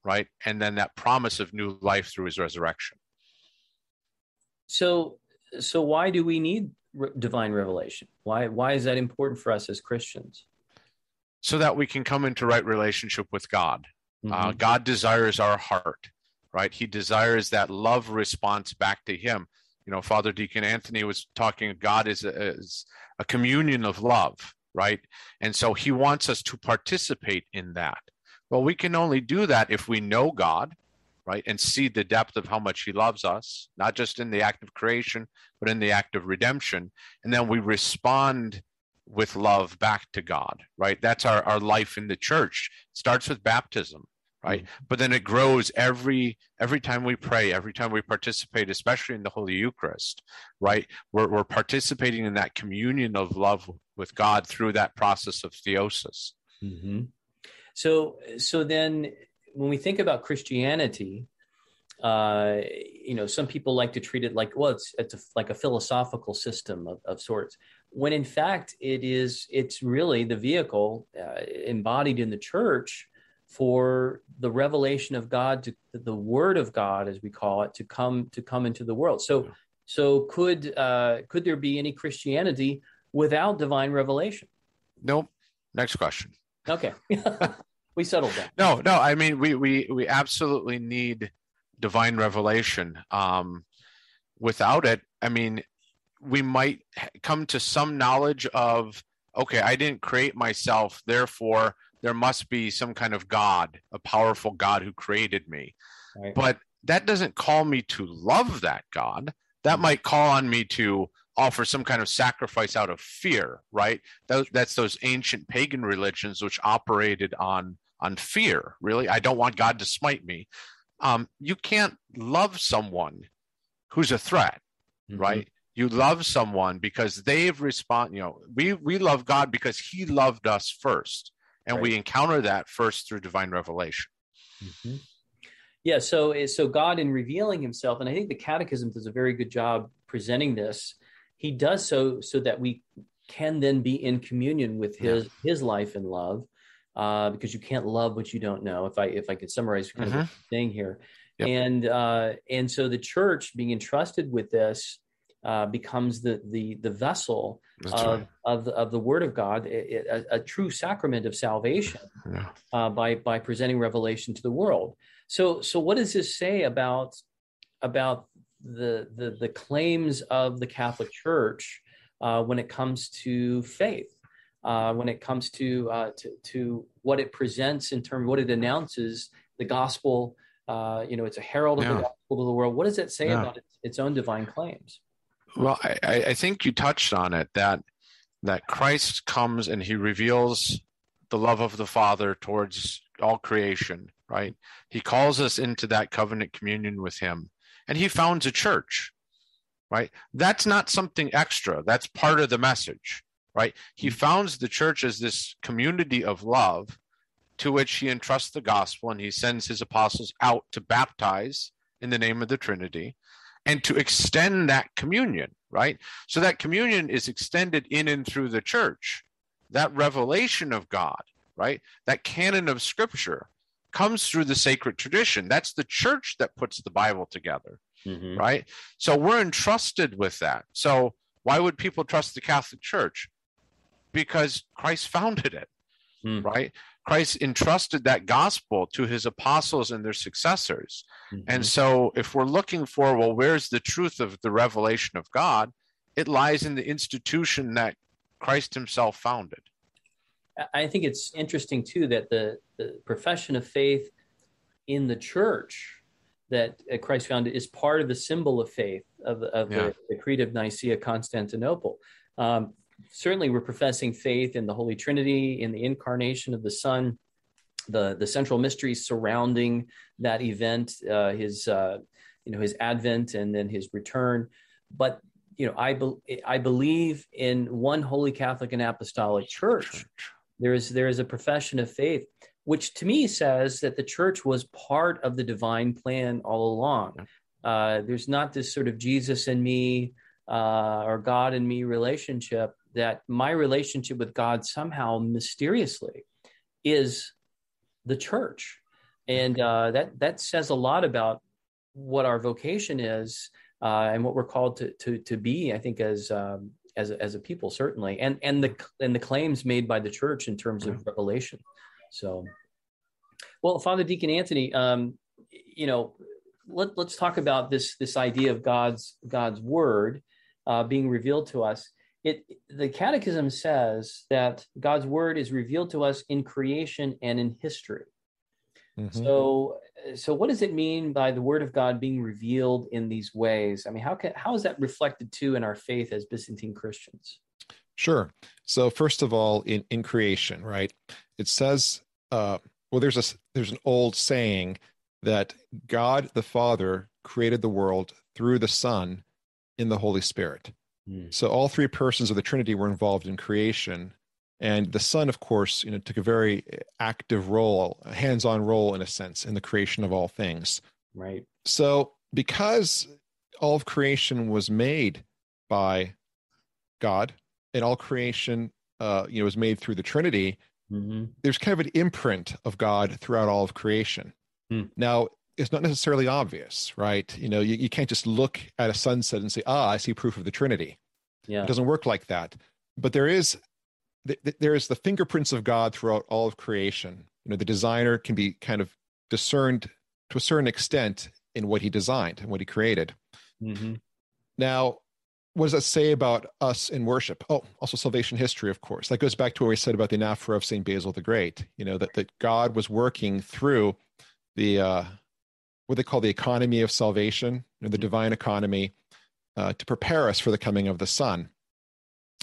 right? And then that promise of new life through his resurrection. So, so why do we need re- divine revelation? Why, why is that important for us as Christians? So that we can come into right relationship with God. Uh, mm-hmm. Uh, God desires our heart right? He desires that love response back to him. You know, Father Deacon Anthony was talking, God is a, is a communion of love, right? And so he wants us to participate in that. Well, we can only do that if we know God, right? And see the depth of how much he loves us, not just in the act of creation, but in the act of redemption. And then we respond with love back to God, right? That's our, our life in the church. It starts with baptism, right? Mm-hmm. But then it grows every every time we pray, every time we participate, especially in the Holy Eucharist, right? We're, we're participating in that communion of love with God through that process of theosis. Mm-hmm. So, so then when we think about Christianity, uh, you know, some people like to treat it like, well, it's it's a, like a philosophical system of, of sorts. When in fact, it is it's really the vehicle uh, embodied in the church for the revelation of God, to the Word of God, as we call it, to come to come into the world. So, so could uh, could there be any Christianity without divine revelation? Nope. Next question. Okay, [laughs] we settled that. No, no. I mean, we we we absolutely need divine revelation. Um, without it, I mean, we might come to some knowledge of okay, I didn't create myself, therefore there must be some kind of God, a powerful God who created me. Right. But that doesn't call me to love that God. That mm-hmm. might call on me to offer some kind of sacrifice out of fear, right? That, that's those ancient pagan religions which operated on on fear. Really, I don't want God to smite me. Um, you can't love someone who's a threat, mm-hmm. right? You love someone because they've respond. You know, we we love God because He loved us first and right. we encounter that first through divine revelation mm-hmm. yeah so so god in revealing himself and i think the catechism does a very good job presenting this he does so so that we can then be in communion with his yeah. his life and love uh, because you can't love what you don't know if i if i could summarize kind mm-hmm. of the thing here yep. and uh, and so the church being entrusted with this uh, becomes the the the vessel of, right. of the of the Word of God, a, a, a true sacrament of salvation yeah. uh, by by presenting revelation to the world. So so what does this say about about the the, the claims of the Catholic Church uh, when it comes to faith? Uh, when it comes to, uh, to to what it presents in terms of what it announces, the gospel. Uh, you know, it's a herald of yeah. the gospel to the world. What does it say yeah. about its, its own divine claims? Well, I, I think you touched on it that that Christ comes and he reveals the love of the Father towards all creation, right? He calls us into that covenant communion with him and he founds a church, right? That's not something extra. That's part of the message, right? He mm-hmm. founds the church as this community of love to which he entrusts the gospel and he sends his apostles out to baptize in the name of the Trinity and to extend that communion, right? So that communion is extended in and through the church. That revelation of God, right? That canon of scripture comes through the sacred tradition. That's the church that puts the Bible together, mm-hmm. right? So we're entrusted with that. So why would people trust the Catholic Church? Because Christ founded it, mm. right? Christ entrusted that gospel to his apostles and their successors. Mm-hmm. And so, if we're looking for, well, where's the truth of the revelation of God? It lies in the institution that Christ himself founded. I think it's interesting, too, that the, the profession of faith in the church that Christ founded is part of the symbol of faith of, of yeah. the, the, Creed of Nicaea Constantinople. Um, certainly we're professing faith in the Holy Trinity, in the incarnation of the Son, the the central mysteries surrounding that event, uh, his uh, you know his advent and then his return. But you know, I be- I believe in one holy Catholic and Apostolic Church. There is there is a profession of faith, which to me says that the church was part of the divine plan all along. Uh, there's not this sort of Jesus and me uh, or God and me relationship that my relationship with God somehow mysteriously is the church, and uh, that that says a lot about what our vocation is uh, and what we're called to to to be. I think as um, as a, as a people certainly, and and the and the claims made by the church in terms of revelation. So, well, Father Deacon Anthony, um, you know, let, let's talk about this this idea of God's God's word uh, being revealed to us it the catechism says that god's word is revealed to us in creation and in history. Mm-hmm. so so what does it mean by the word of god being revealed in these ways? I mean how can how is that reflected too in our faith as byzantine christians? Sure. So first of all in in creation right? It says uh well there's a there's an old saying that god the father created the world through the son in the holy spirit Mm. So all three persons of the Trinity were involved in creation. And the Son, of course, you know, took a very active role, a hands-on role in a sense, in the creation of all things. Right. So because all of creation was made by God, and all creation, uh, you know, was made through the Trinity. Mm-hmm. There's kind of an imprint of God throughout all of creation. Mm. Now, it's not necessarily obvious, right? You know, you, you can't just look at a sunset and say, ah, I see proof of the Trinity. Yeah. It doesn't work like that. But there is there is the fingerprints of God throughout all of creation. You know, the designer can be kind of discerned to a certain extent in what he designed and what he created. Mm-hmm. Now, what does that say about us in worship? Oh, also salvation history, of course. That goes back to what we said about the anaphora of St. Basil the Great, you know, that, that God was working through the uh, what they call the economy of salvation, know, the mm-hmm. divine economy, uh, to prepare us for the coming of the Son.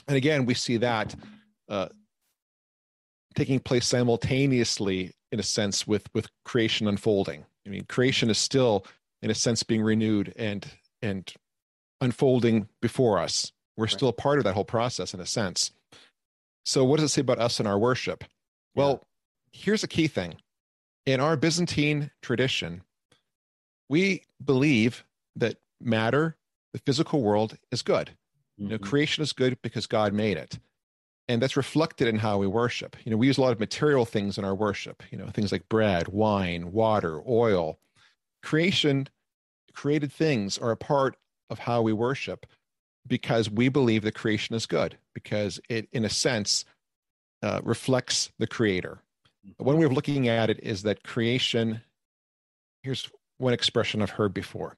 And again, we see that uh, taking place simultaneously, in a sense, with with creation unfolding. I mean, creation is still, in a sense, being renewed and and unfolding before us. We're right. still a part of that whole process, in a sense. So, what does it say about us and our worship? Well, yeah. here's a key thing. In our Byzantine tradition, we believe that matter, the physical world, is good. Mm-hmm. You know, mm-hmm. creation is good because God made it. And that's reflected in how we worship. You know, we use a lot of material things in our worship, you know, things like bread, wine, water, oil. Creation, created things are a part of how we worship because we believe that creation is good, because it, in a sense, uh, reflects the creator. One way of looking at it is that creation, here's one expression I've heard before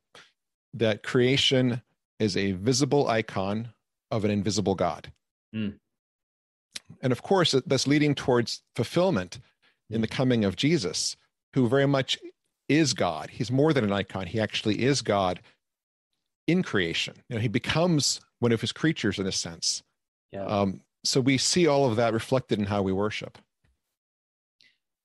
that creation is a visible icon of an invisible God. Mm. And of course, that's leading towards fulfillment in the coming of Jesus, who very much is God. He's more than an icon, he actually is God in creation. You know, he becomes one of his creatures in a sense. Yeah. Um, so we see all of that reflected in how we worship.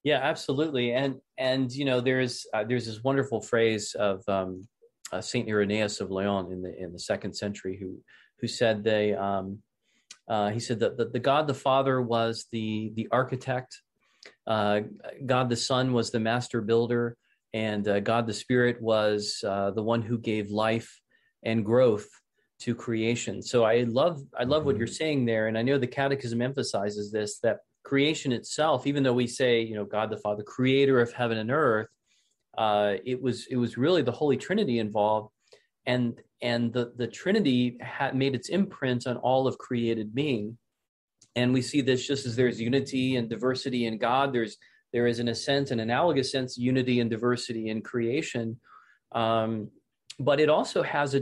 Yeah, absolutely. And and you know there's uh, there's this wonderful phrase of um, uh, Saint Irenaeus of Lyon in the in the second century who who said they um, uh, he said that the, the, God the Father was the the architect, uh, God the Son was the master builder, and uh, God the Spirit was uh, the one who gave life and growth to creation. So I love I love what you're mm-hmm. saying there, and I know the Catechism emphasizes this that creation itself, even though we say, you know, God the Father, creator of heaven and earth, uh, it was it was really the Holy Trinity involved, and and the the Trinity had made its imprint on all of created being, and we see this just as there's unity and diversity in God. There's there is in a sense, an analogous sense, unity and diversity in creation, um, but it also has a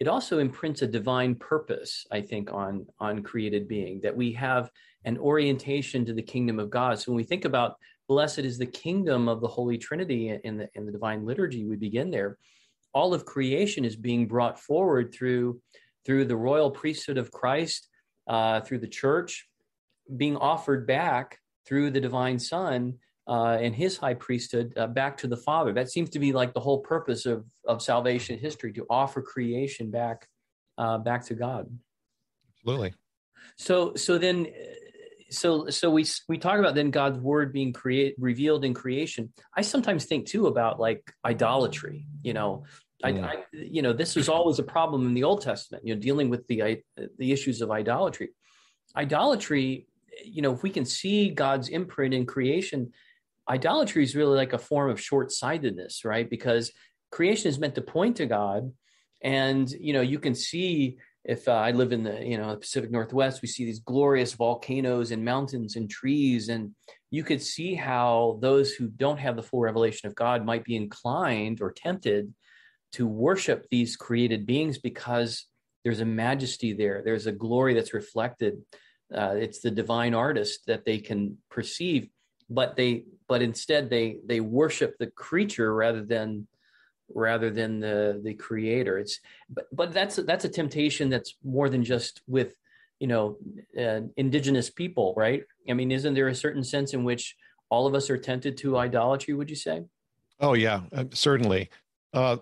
it also imprints a divine purpose, I think, on on created being that we have an orientation to the kingdom of God. So when we think about blessed is the kingdom of the Holy Trinity in the in the divine liturgy, we begin there. All of creation is being brought forward through through the royal priesthood of Christ, uh, through the church, being offered back through the divine Son uh, and His high priesthood uh, back to the Father. That seems to be like the whole purpose of of salvation history to offer creation back uh, back to God. Absolutely. So so then so so we we talk about then God's word being create revealed in creation. I sometimes think too about like idolatry. You know, mm. I, you know this was always a problem in the Old Testament. You know, dealing with the the issues of idolatry. Idolatry, you know, if we can see God's imprint in creation, idolatry is really like a form of short sightedness, right? Because creation is meant to point to God, and you know you can see if uh, I live in the you know Pacific Northwest, we see these glorious volcanoes and mountains and trees, and you could see how those who don't have the full revelation of God might be inclined or tempted to worship these created beings because there's a majesty there. There's a glory that's reflected. Uh, it's the divine artist that they can perceive but they but instead they they worship the creature rather than rather than the the creator. It's but but that's that's a temptation that's more than just with you know uh, indigenous people right? I mean isn't there a certain sense in which all of us are tempted to idolatry would you say? Oh yeah uh, certainly. Uh,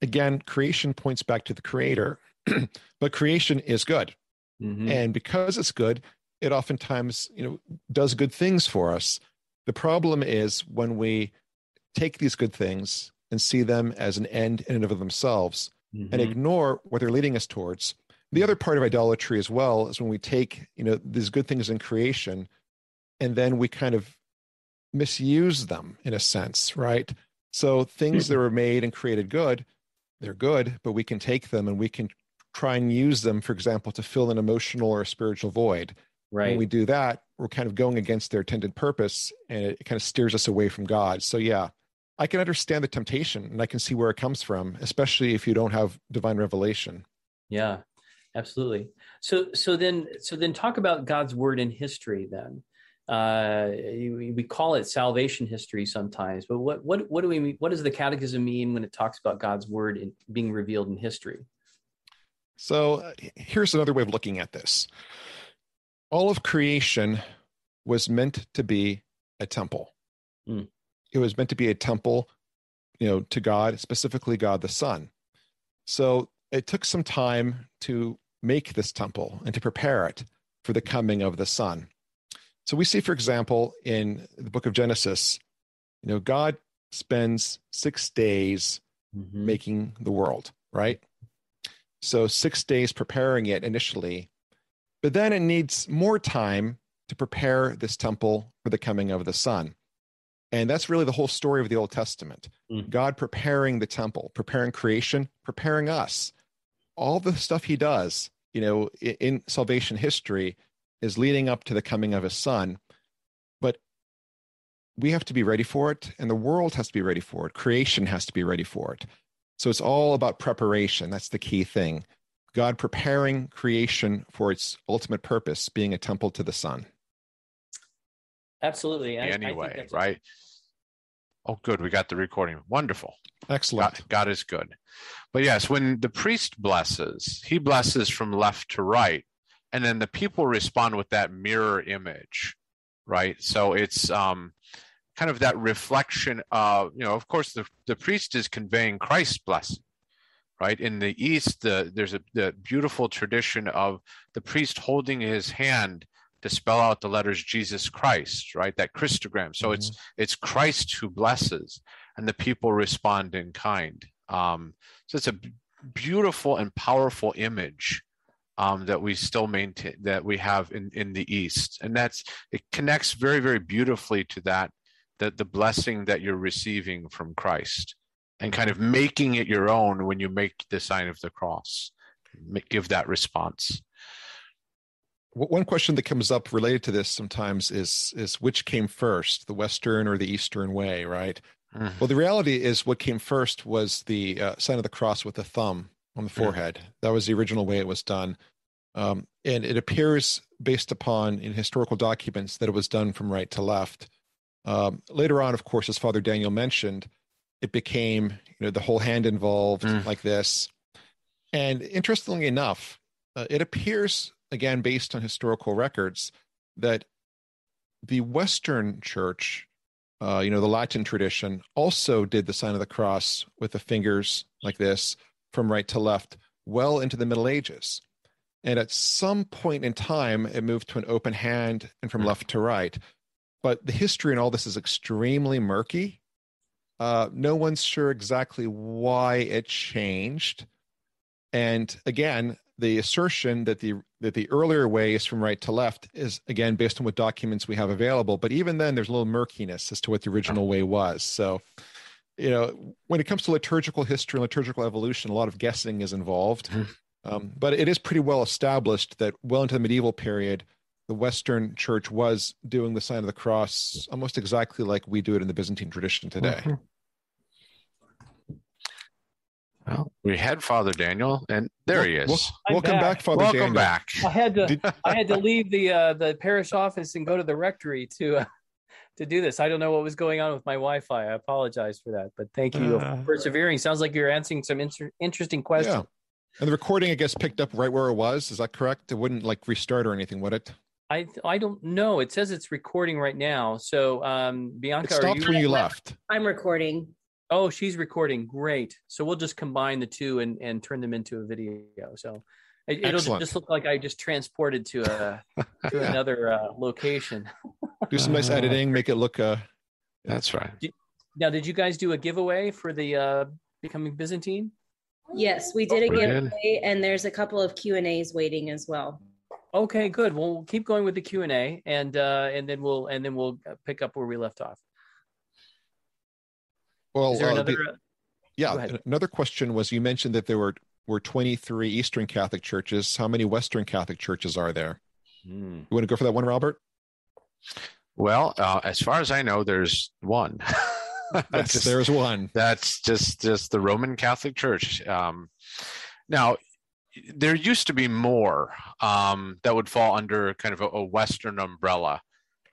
again creation points back to the creator [clears throat] but creation is good. Mm-hmm. and because it's good it oftentimes you know does good things for us the problem is when we take these good things and see them as an end in and of themselves mm-hmm. and ignore what they're leading us towards the other part of idolatry as well is when we take you know these good things in creation and then we kind of misuse them in a sense right so things mm-hmm. that were made and created good they're good but we can take them and we can try and use them for example to fill an emotional or a spiritual void right. when we do that we're kind of going against their intended purpose and it kind of steers us away from god. So yeah i can understand the temptation and i can see where it comes from especially if you don't have divine revelation. Yeah absolutely. So so then so then talk about god's word in history then. Uh, we call it salvation history sometimes, but what what what do we mean? What does the Catechism mean when it talks about God's word in, being revealed in history? So uh, here's another way of looking at this: all of creation was meant to be a temple. Mm. It was meant to be a temple, you know, to God, specifically God the Son. So it took some time to make this temple and to prepare it for the coming of the Son. So we see, for example, in the book of Genesis, you know, God spends six days mm-hmm. making the world, right? So six days preparing it initially, but then it needs more time to prepare this temple for the coming of the Son. And that's really the whole story of the Old Testament. Mm. God preparing the temple, preparing creation, preparing us. All the stuff he does, you know, in, in salvation history is leading up to the coming of his son. But we have to be ready for it, and the world has to be ready for it. Creation has to be ready for it. So it's all about preparation. That's the key thing. God preparing creation for its ultimate purpose, being a temple to the Son. Absolutely. I, anyway, I right? Oh, good. We got the recording. Wonderful. Excellent. God, God is good. But yes, when the priest blesses, he blesses from left to right. And then the people respond with that mirror image, right? So it's um, kind of that reflection of, you know, of course, the, the priest is conveying Christ's blessing right? In the east the, there's a the beautiful tradition of the priest holding his hand to spell out the letters jesus christ right? That christogram. So mm-hmm. it's it's christ who blesses and the people respond in kind. Um, so it's a beautiful and powerful image um, that we still maintain that we have in in the east. And that's it connects very very beautifully to that that the blessing that you're receiving from christ and kind of making it your own when you make the sign of the cross. Give that response. One question that comes up related to this sometimes is is which came first the western or the eastern way right? Mm. well the reality is what came first was the uh, sign of the cross with the thumb on the forehead. Mm. that was the original way it was done. Um, and it appears based upon in historical documents that it was done from right to left. Um, later on of course as father daniel mentioned it became you know the whole hand involved mm. like this and interestingly enough uh, it appears again based on historical records that the western church uh, you know the latin tradition also did the sign of the cross with the fingers like this from right to left well into the middle ages and at some point in time it moved to an open hand and from mm. left to right but the history and all this is extremely murky uh, no one's sure exactly why it changed. And again, the assertion that the that the earlier way is from right to left is again based on what documents we have available. But even then, there's a little murkiness as to what the original way was. So, you know, when it comes to liturgical history and liturgical evolution, a lot of guessing is involved. Mm-hmm. Um, but it is pretty well established that well into the medieval period, the Western Church was doing the sign of the cross almost exactly like we do it in the Byzantine tradition today. Mm-hmm. Well, we had Father Daniel, and there he is. Wel- welcome back. back. Father Welcome Daniel. back. I had to I had to leave the uh, the parish office and go to the rectory to uh, to do this. I don't know what was going on with my Wi-Fi. I apologize for that, but thank you Uh. for persevering. Sounds like you're answering some inter- interesting questions. Yeah. And the recording, I guess, picked up right where it was. Is that correct? It wouldn't like restart or anything, would it? I I don't know. It says it's recording right now. So um, It Bianca, are stopped you? when you left. I'm recording. Oh, she's recording. Great. So we'll just combine the two and and turn them into a video. So it, it'll just look like I just transported to a to Yeah. [laughs] another uh, location. Do some nice Uh, editing, make it look uh That's right. Now, did you guys do a giveaway for the uh, becoming Byzantine? Yes, we did a We did. giveaway, and there's a couple of Q and A's waiting as well. Okay, good. Well, we'll keep going with the Q and A, and uh, and then we'll and then we'll uh, pick up where we left off. well Is there uh, another? the- yeah. Another question was you mentioned that there were were 23 Eastern Catholic churches. How many Western Catholic churches are there? Hmm. You want to go for that one, Robert? Well, uh, as far as I know, there's one. [laughs] That's Just- there's one. That's just just the Roman Catholic Church. Um, now, there used to be more um, that would fall under kind of a, a Western umbrella.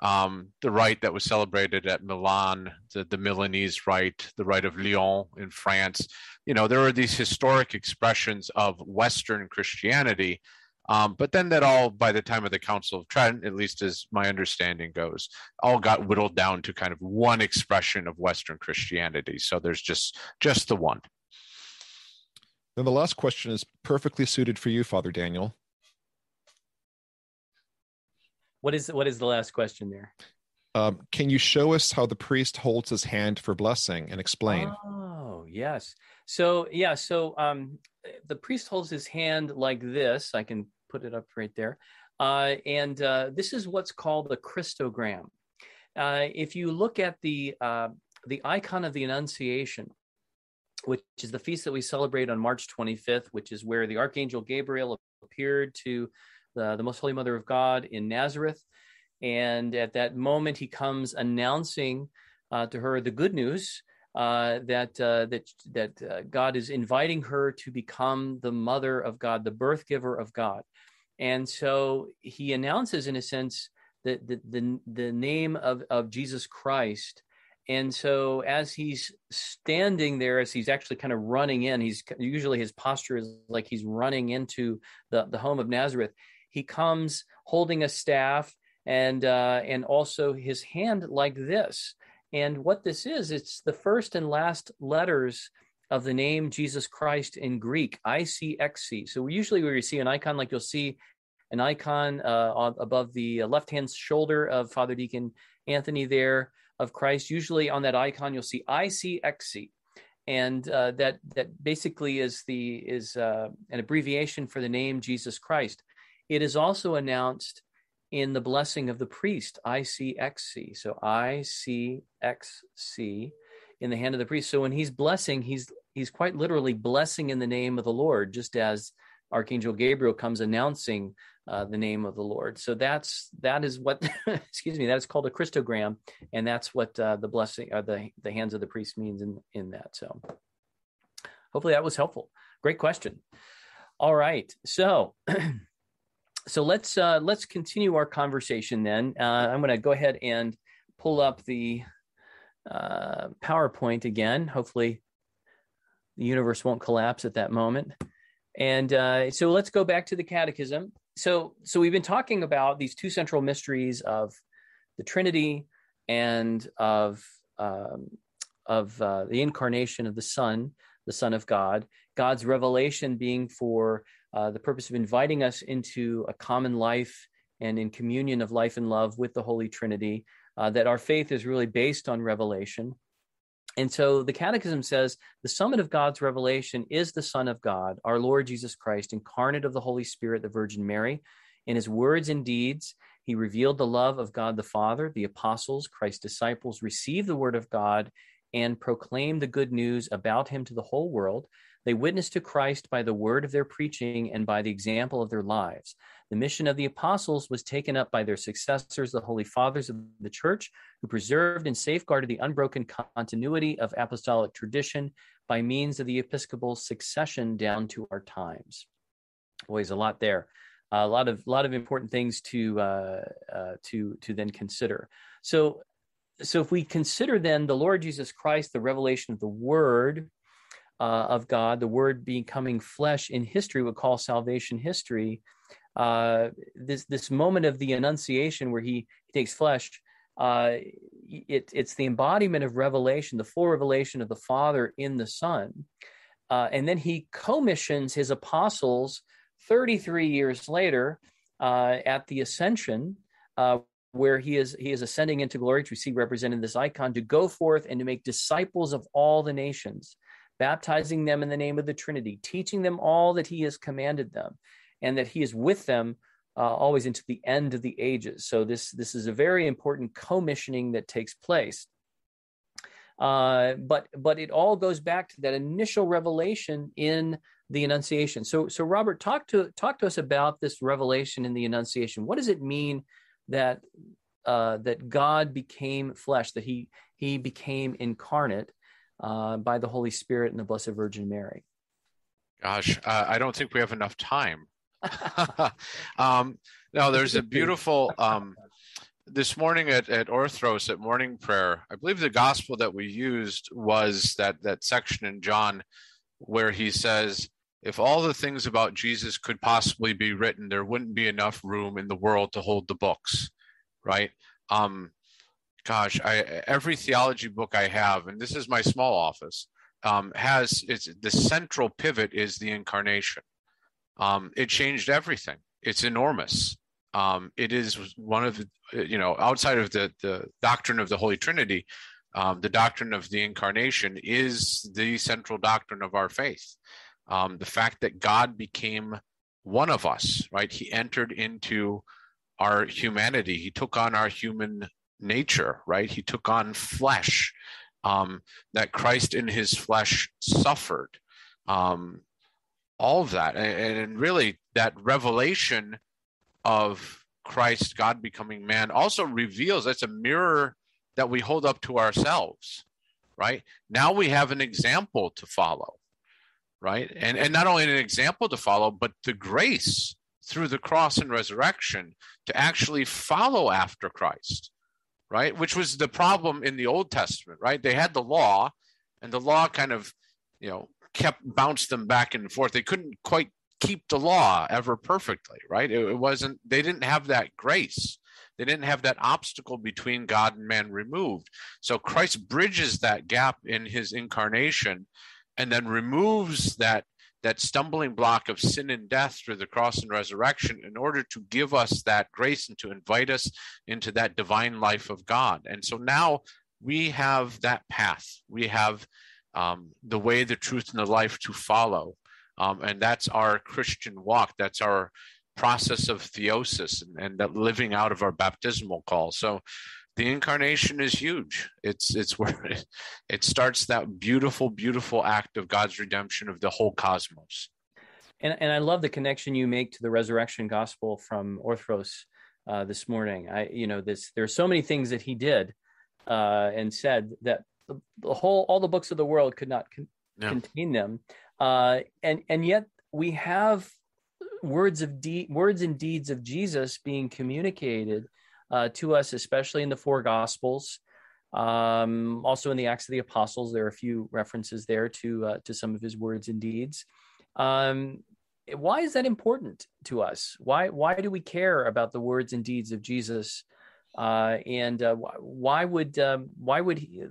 Um, the rite that was celebrated at Milan, the, the Milanese rite, the rite of Lyon in France. You know, there are these historic expressions of Western Christianity. Um, but then that all, by the time of the Council of Trent, at least as my understanding goes, all got whittled down to kind of one expression of Western Christianity. So there's just just the one. Then the last question is perfectly suited for you, Father Daniel. What is what is the last question there? Um, can you show us how the priest holds his hand for blessing and explain? Oh, yes. So yeah, so um, the priest holds his hand like this. I can put it up right there, uh, and uh, this is what's called the Christogram. Uh, if you look at the uh, the icon of the Annunciation, which is the feast that we celebrate on March 25th, which is where the Archangel Gabriel appeared to the, the Most Holy Mother of God in Nazareth. And at that moment, he comes announcing uh, to her the good news uh, that uh, that that uh, God is inviting her to become the mother of God, the birth giver of God. And so he announces, in a sense, that the the, the name of, of Jesus Christ. And so as he's standing there, as he's actually kind of running in, he's usually his posture is like he's running into the, the home of Nazareth. He comes holding a staff and uh, and also his hand like this. And what this is, it's the first and last letters of the name Jesus Christ in Greek, ICXC. So usually where you see an icon, like you'll see an icon uh, above the left hand shoulder of Father Deacon Anthony there of Christ. Usually on that icon, you'll see ICXC. And uh, that that basically is the is uh, an abbreviation for the name Jesus Christ. It is also announced in the blessing of the priest, ICXC. So ICXC in the hand of the priest. So when he's blessing, he's he's quite literally blessing in the name of the Lord, just as Archangel Gabriel comes announcing uh, the name of the Lord. So that's that is what [laughs] excuse me that is called a Christogram, and that's what uh, the blessing or the the hands of the priest means in in that. So hopefully that was helpful. Great question. All right, so. [clears throat] so let's uh, let's continue our conversation then. Uh, I'm going to go ahead and pull up the uh, PowerPoint again. Hopefully, the universe won't collapse at that moment. And uh, so let's go back to the Catechism. So so we've been talking about these two central mysteries of the Trinity and of um, of uh, the incarnation of the Son, the Son of God. God's revelation being for uh, the purpose of inviting us into a common life and in communion of life and love with the Holy Trinity, uh, that our faith is really based on revelation. And so the Catechism says the summit of God's revelation is the Son of God, our Lord Jesus Christ, incarnate of the Holy Spirit, the Virgin Mary. In his words and deeds, he revealed the love of God the Father. The apostles, Christ's disciples, received the word of God and proclaimed the good news about him to the whole world. They witnessed to Christ by the word of their preaching and by the example of their lives. The mission of the apostles was taken up by their successors, the holy fathers of the church, who preserved and safeguarded the unbroken continuity of apostolic tradition by means of the episcopal succession down to our times. Always a lot there. a lot of lot of important things to uh, uh, to to then consider. So so if we consider then the Lord Jesus Christ, the revelation of the Word uh, of God, the Word becoming flesh in history, we call salvation history. Uh, this this moment of the Annunciation, where He, he takes flesh, uh, it, it's the embodiment of revelation, the full revelation of the Father in the Son, uh, and then He commissions His apostles 33 years later uh, at the Ascension uh, where he is he is ascending into glory, which we see represented in this icon, to go forth and to make disciples of all the nations, baptizing them in the name of the Trinity, teaching them all that he has commanded them, and that he is with them uh, always into the end of the ages. So this this is a very important commissioning that takes place. Uh, but but it all goes back to that initial revelation in the Annunciation. So so Robert, talk to talk to us about this revelation in the Annunciation. What does it mean? That uh, that God became flesh, that he he became incarnate uh, by the Holy Spirit and the Blessed Virgin Mary. Gosh, uh, I don't think we have enough time. [laughs] um, no, there's a beautiful. Um, this morning at, at Orthros at morning prayer, I believe the gospel that we used was that that section in John where he says, if all the things about Jesus could possibly be written, there wouldn't be enough room in the world to hold the books, right? Um, gosh, I, every theology book I have, and this is my small office, um, has it's the central pivot is the incarnation. Um, it changed everything. It's enormous. Um, it is one of you know, outside of the the doctrine of the Holy Trinity, um, the doctrine of the incarnation is the central doctrine of our faith um, the fact that God became one of us, right? He entered into our humanity. He took on our human nature, right? He took on flesh. Um, that Christ in his flesh suffered. Um, all of that. And, and really, that revelation of Christ, God becoming man, also reveals that's a mirror that we hold up to ourselves, right? Now we have an example to follow right? And and not only an example to follow, but the grace through the cross and resurrection to actually follow after Christ, right? Which was the problem in the Old Testament, right? They had the law, and the law kind of, you know, kept bounced them back and forth. They couldn't quite keep the law ever perfectly, right? It, it wasn't. They didn't have that grace. They didn't have that obstacle between God and man removed. So Christ bridges that gap in his incarnation and then removes that that stumbling block of sin and death through the cross and resurrection in order to give us that grace and to invite us into that divine life of God. And so now we have that path. We have um, the way, the truth, and the life to follow. Um, and that's our Christian walk. That's our process of theosis and, and that living out of our baptismal call. So the incarnation is huge. It's it's [laughs] where it, it starts that beautiful, beautiful act of God's redemption of the whole cosmos. And and I love the connection you make to the resurrection gospel from Orthros uh, this morning. I you know this there are so many things that he did uh, and said that the, the, whole all the books of the world could not con- yeah. contain them, uh, and and yet we have words of de- words and deeds of Jesus being communicated uh, to us, especially in the four Gospels. Um, also in the Acts of the Apostles, there are a few references there to uh, to some of his words and deeds. Um, why is that important to us? Why why do we care about the words and deeds of Jesus? Uh, and uh, why would um, why would he,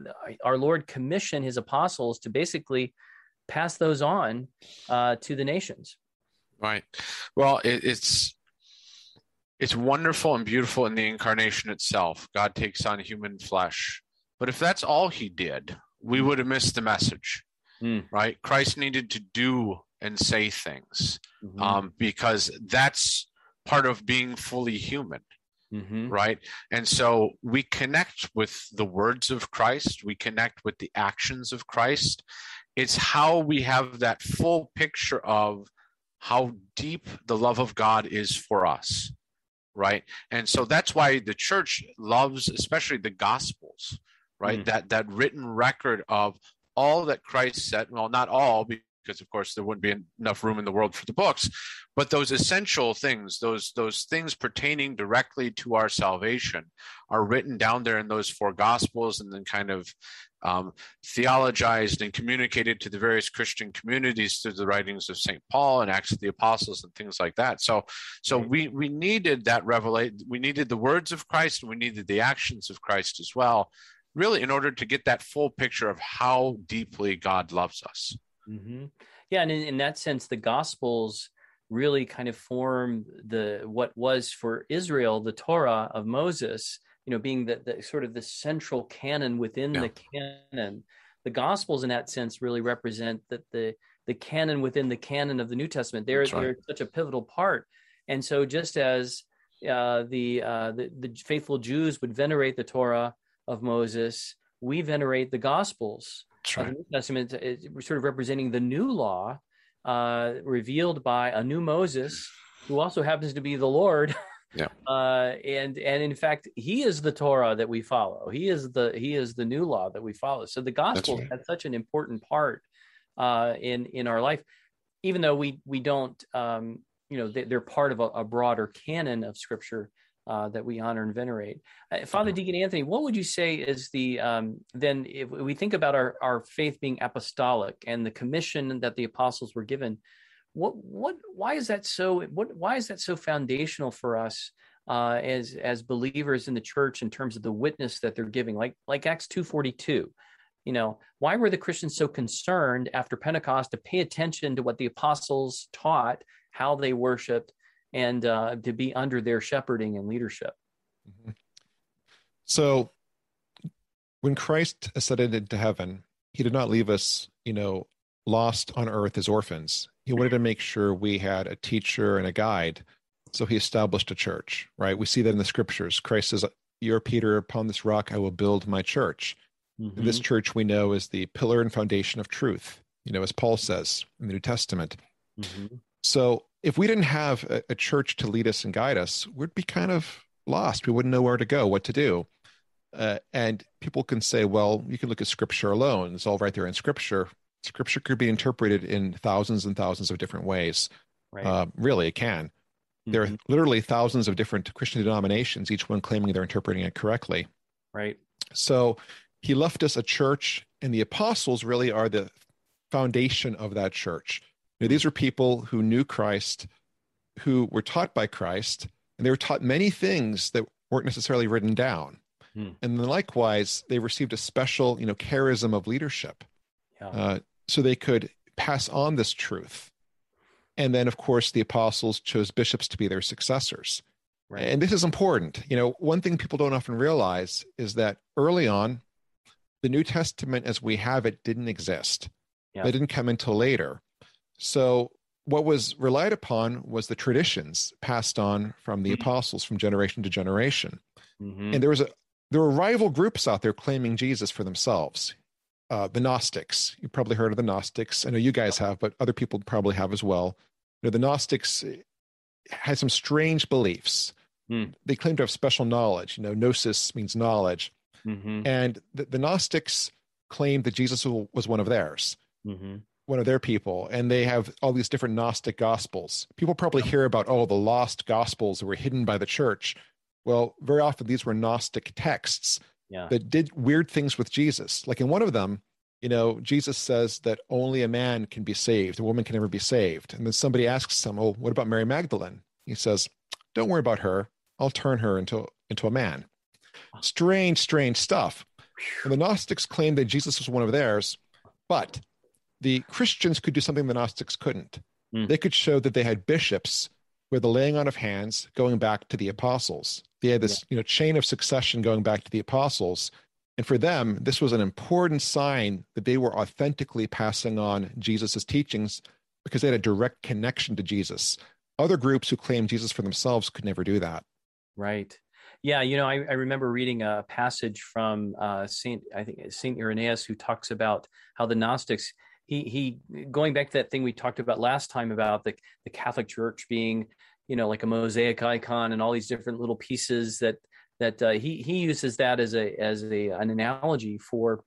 our Lord commission his apostles to basically pass those on uh, to the nations? Right. Well, it, it's it's wonderful and beautiful in the incarnation itself. God takes on human flesh. But if that's all he did, we would have missed the message, mm. right? Christ needed to do and say things mm-hmm. um, because that's part of being fully human. Mm-hmm. Right. And so we connect with the words of Christ, we connect with the actions of Christ. it's how we have that full picture of how deep the love of God is for us, right? And so that's why the church loves, especially the Gospels, right? Mm. That that written record of all that Christ said. Well, not all, because of course there wouldn't be enough room in the world for the books but those essential things those those things pertaining directly to our salvation are written down there in those four gospels and then kind of um, theologized and communicated to the various christian communities through the writings of st paul and acts of the apostles and things like that so so we we needed that revelation we needed the words of christ and we needed the actions of christ as well really in order to get that full picture of how deeply god loves us Mm-hmm. Yeah, and in, in that sense, the Gospels really kind of form the what was for Israel the Torah of Moses. You know, being the, the sort of the central canon within yeah. the canon. The Gospels, in that sense, really represent that the the canon within the canon of the New Testament. They're right. they're such a pivotal part. And so, just as uh, the, uh, the the faithful Jews would venerate the Torah of Moses, we venerate the Gospels right. the New Testament is sort of representing the new law uh, revealed by a new Moses, who also happens to be the Lord. [laughs] Yeah. Uh, and and in fact, he is the Torah that we follow. He is the he is the new law that we follow. So the gospel right. has such an important part uh, in in our life, even though we we don't um, you know they, are part of a, a broader canon of Scripture uh, that we honor and venerate. Uh, Father mm-hmm. Deacon Anthony, what would you say is the um, then if we think about our our faith being apostolic and the commission that the apostles were given, what what why is that so what why is that so foundational for us uh, as as believers in the church in terms of the witness that they're giving, like like Acts two forty two. You know, why were the Christians so concerned after Pentecost to pay attention to what the apostles taught, how they worshipped, and uh, to be under their shepherding and leadership. Mm-hmm. So, when Christ ascended into heaven, he did not leave us, you know, lost on earth as orphans. He wanted to make sure we had a teacher and a guide. So he established a church, right? We see that in the scriptures. Christ says, You're Peter, upon this rock I will build my church. Mm-hmm. This church we know is the pillar and foundation of truth, you know, as Paul says in the New Testament. Mm-hmm. So if we didn't have a, a, church to lead us and guide us, we'd be kind of lost. We wouldn't know where to go, what to do. Uh, and people can say, well, you can look at scripture alone. It's all right there in scripture. Scripture could be interpreted in thousands and thousands of different ways. Right. Uh, really, it can. Mm-hmm. There are mm-hmm. literally thousands of different Christian denominations, each one claiming they're interpreting it correctly. Right. So he left us a church, and the apostles really are the foundation of that church know, these were people who knew Christ, who were taught by Christ, and they were taught many things that weren't necessarily written down. Hmm. And then likewise, they received a special, you know, charism of leadership, yeah. uh, so they could pass on this truth. And then, of course, the apostles chose bishops to be their successors. Right. And this is important. You know, one thing people don't often realize is that early on, the New Testament as we have it didn't exist. Yeah. They didn't come until later. So, what was relied upon was the traditions passed on from the mm-hmm. apostles from generation to generation. Mm-hmm. And there was a there were rival groups out there claiming Jesus for themselves. Uh, the Gnostics. You've probably heard of the Gnostics. I know you guys have, but other people probably have as well. You know, the Gnostics eh, had some strange beliefs. Mm. They claimed to have special knowledge. You know, gnosis means knowledge, mm-hmm. and the, the, Gnostics claimed that Jesus was one of theirs. Mm-hmm one of their people and they have all these different gnostic gospels people probably hear about oh the lost gospels that were hidden by the church well very often these were gnostic texts yeah. that did weird things with jesus. Like in one of them you know jesus says that only a man can be saved a woman can never be saved. And then somebody asks him oh what about mary magdalene? He says don't worry about her. I'll turn her into into a man. Strange strange stuff. And the gnostics claimed that jesus was one of theirs but the Christians could do something the Gnostics couldn't. Mm. They could show that they had bishops with the laying on of hands going back to the apostles. They had this yeah. you know chain of succession going back to the apostles. And for them, this was an important sign that they were authentically passing on Jesus' teachings because they had a direct connection to Jesus. Other groups who claimed Jesus for themselves could never do that. Right. Yeah, you know, I, I remember reading a passage from uh, Saint, I think Saint Irenaeus, who talks about how the Gnostics he he going back to that thing we talked about last time about the the Catholic Church being you know like a mosaic icon and all these different little pieces that that uh, he he uses that as a as a an analogy for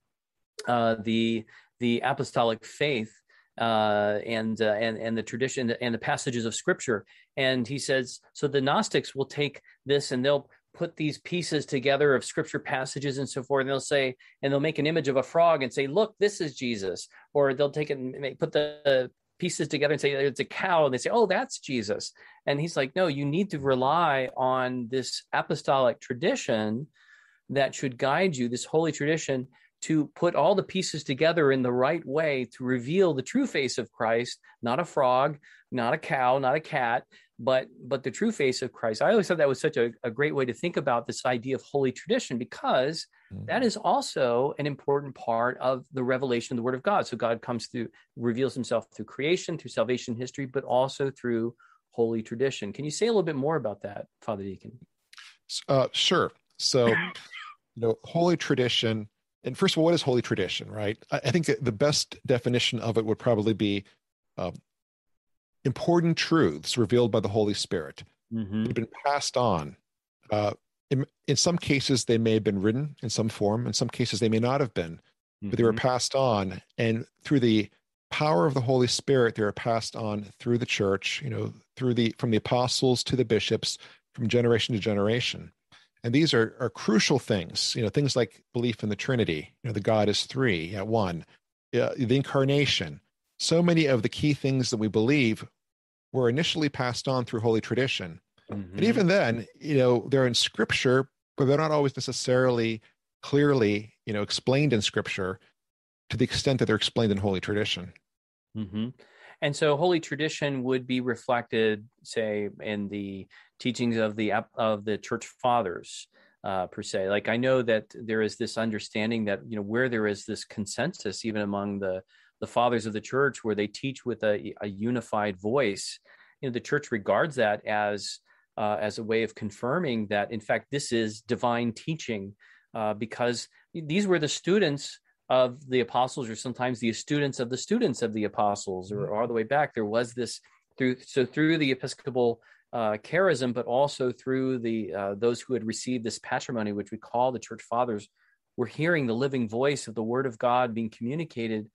uh, the the apostolic faith uh, and uh, and and the tradition and the passages of scripture. And he says so the Gnostics will take this and they'll put these pieces together of scripture passages and so forth and they'll say and they'll make an image of a frog and say look this is jesus. Or they'll take it and make, put the pieces together and say it's a cow and they say oh that's jesus. And he's like no you need to rely on this apostolic tradition that should guide you this holy tradition to put all the pieces together in the right way to reveal the true face of christ not a frog not a cow not a cat but but the true face of christ. I always thought that was such a, a great way to think about this idea of holy tradition because mm-hmm. that is also an important part of the revelation of the word of god. So god comes through reveals himself through creation through salvation history but also through holy tradition. Can you say a little bit more about that father deacon? Uh, sure. So [laughs] you know holy tradition and first of all what is holy tradition right i, I think the best definition of it would probably be um, important truths revealed by the Holy Spirit. Mm-hmm. They've been passed on. Uh, in, in, some cases, they may have been written in some form. In some cases, they may not have been, mm-hmm. but they were mm-hmm. passed on. And through the power of the Holy Spirit, they are passed on through the church. You know, through the from the apostles to the bishops, from generation to generation. And these are, are crucial things. You know, things like belief in the Trinity. You know, the God is three at one. Uh, the incarnation. So many of the key things that we believe were initially passed on through holy tradition. Mm-hmm. And even then, you know, they're in scripture, but they're not always necessarily clearly, you know, explained in scripture to the extent that they're explained in holy tradition. Mm-hmm. And so, holy tradition would be reflected, say, in the teachings of the of the church fathers, uh, per se. Like I know that there is this understanding that you know where there is this consensus, even among the the fathers of the church where they teach with a, a unified voice you know the church regards that as uh, as a way of confirming that in fact this is divine teaching uh, because these were the students of the apostles or sometimes the students of the students of the apostles or, all the way back there was this through so through the episcopal uh, charism but also through the uh, those who had received this patrimony which we call the church fathers were hearing the living voice of the word of god being communicated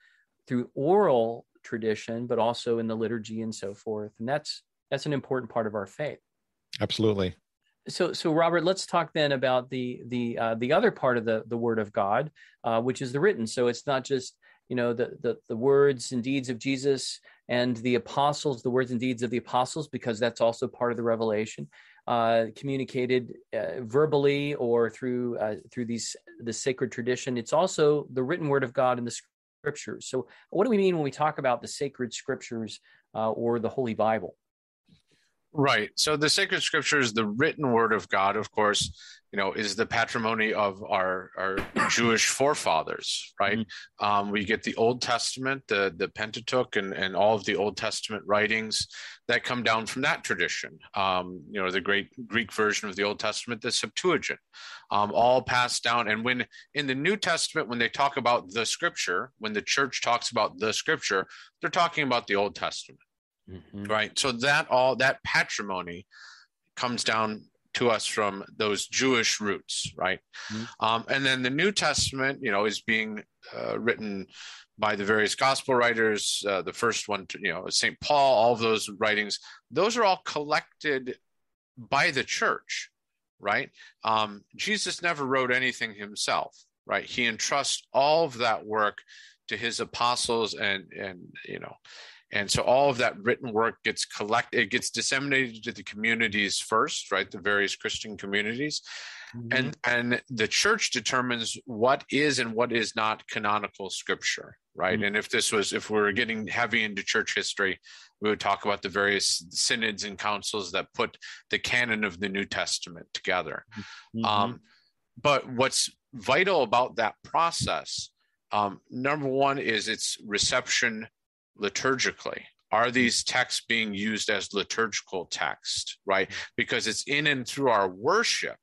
through oral tradition, but also in the liturgy and so forth. And that's that's an important part of our faith. Absolutely. So, so Robert, let's talk then about the the uh, the other part of the the Word of God, uh, which is the written. So it's not just you know the, the the words and deeds of Jesus and the apostles, the words and deeds of the apostles, because that's also part of the revelation, uh, communicated uh, verbally or through uh, through these the sacred tradition. It's also the written Word of God in the scriptures. So, what do we mean when we talk about the sacred scriptures uh, or the Holy Bible? Right. So the sacred scriptures, the written word of God, of course, you know, is the patrimony of our our [coughs] Jewish forefathers. Right. Mm-hmm. Um, we get the Old Testament, the the Pentateuch, and and all of the Old Testament writings that come down from that tradition. Um, you know, the great Greek version of the Old Testament, the Septuagint, um, all passed down. And when in the New Testament, when they talk about the Scripture, when the church talks about the Scripture, they're talking about the Old Testament mm-hmm. right? So that all that patrimony comes down to us from those Jewish roots, right? Mm-hmm. Um, and then the New Testament, you know, is being uh, written by the various gospel writers. Uh, the first one, to, you know, Saint Paul, all of those writings, those are all collected by the church, right? Um, Jesus never wrote anything himself, right? He entrusts all of that work to his apostles and and you know and so all of that written work gets collected it gets disseminated to the communities first right the various christian communities mm-hmm. and and the church determines what is and what is not canonical scripture right mm-hmm. and if this was if we were getting heavy into church history we would talk about the various synods and councils that put the canon of the new testament together mm-hmm. um, but what's vital about that process um, number one is its reception liturgically are these texts being used as liturgical text right because it's in and through our worship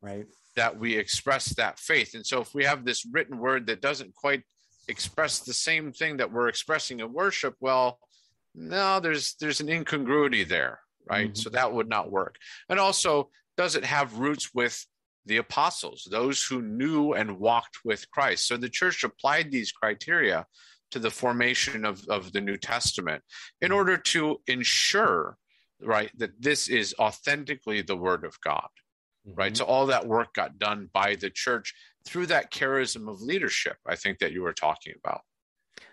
right that we express that faith and so if we have this written word that doesn't quite express the same thing that we're expressing in worship, well, no, there's there's an incongruity there, right? Mm-hmm. So that would not work. And also, does it have roots with the apostles, those who knew and walked with Christ? So the church applied these criteria to the formation of, of the New Testament in mm-hmm. order to ensure, right, that this is authentically the Word of God, mm-hmm. right? So all that work got done by the church through that charism of leadership, I think that you were talking about.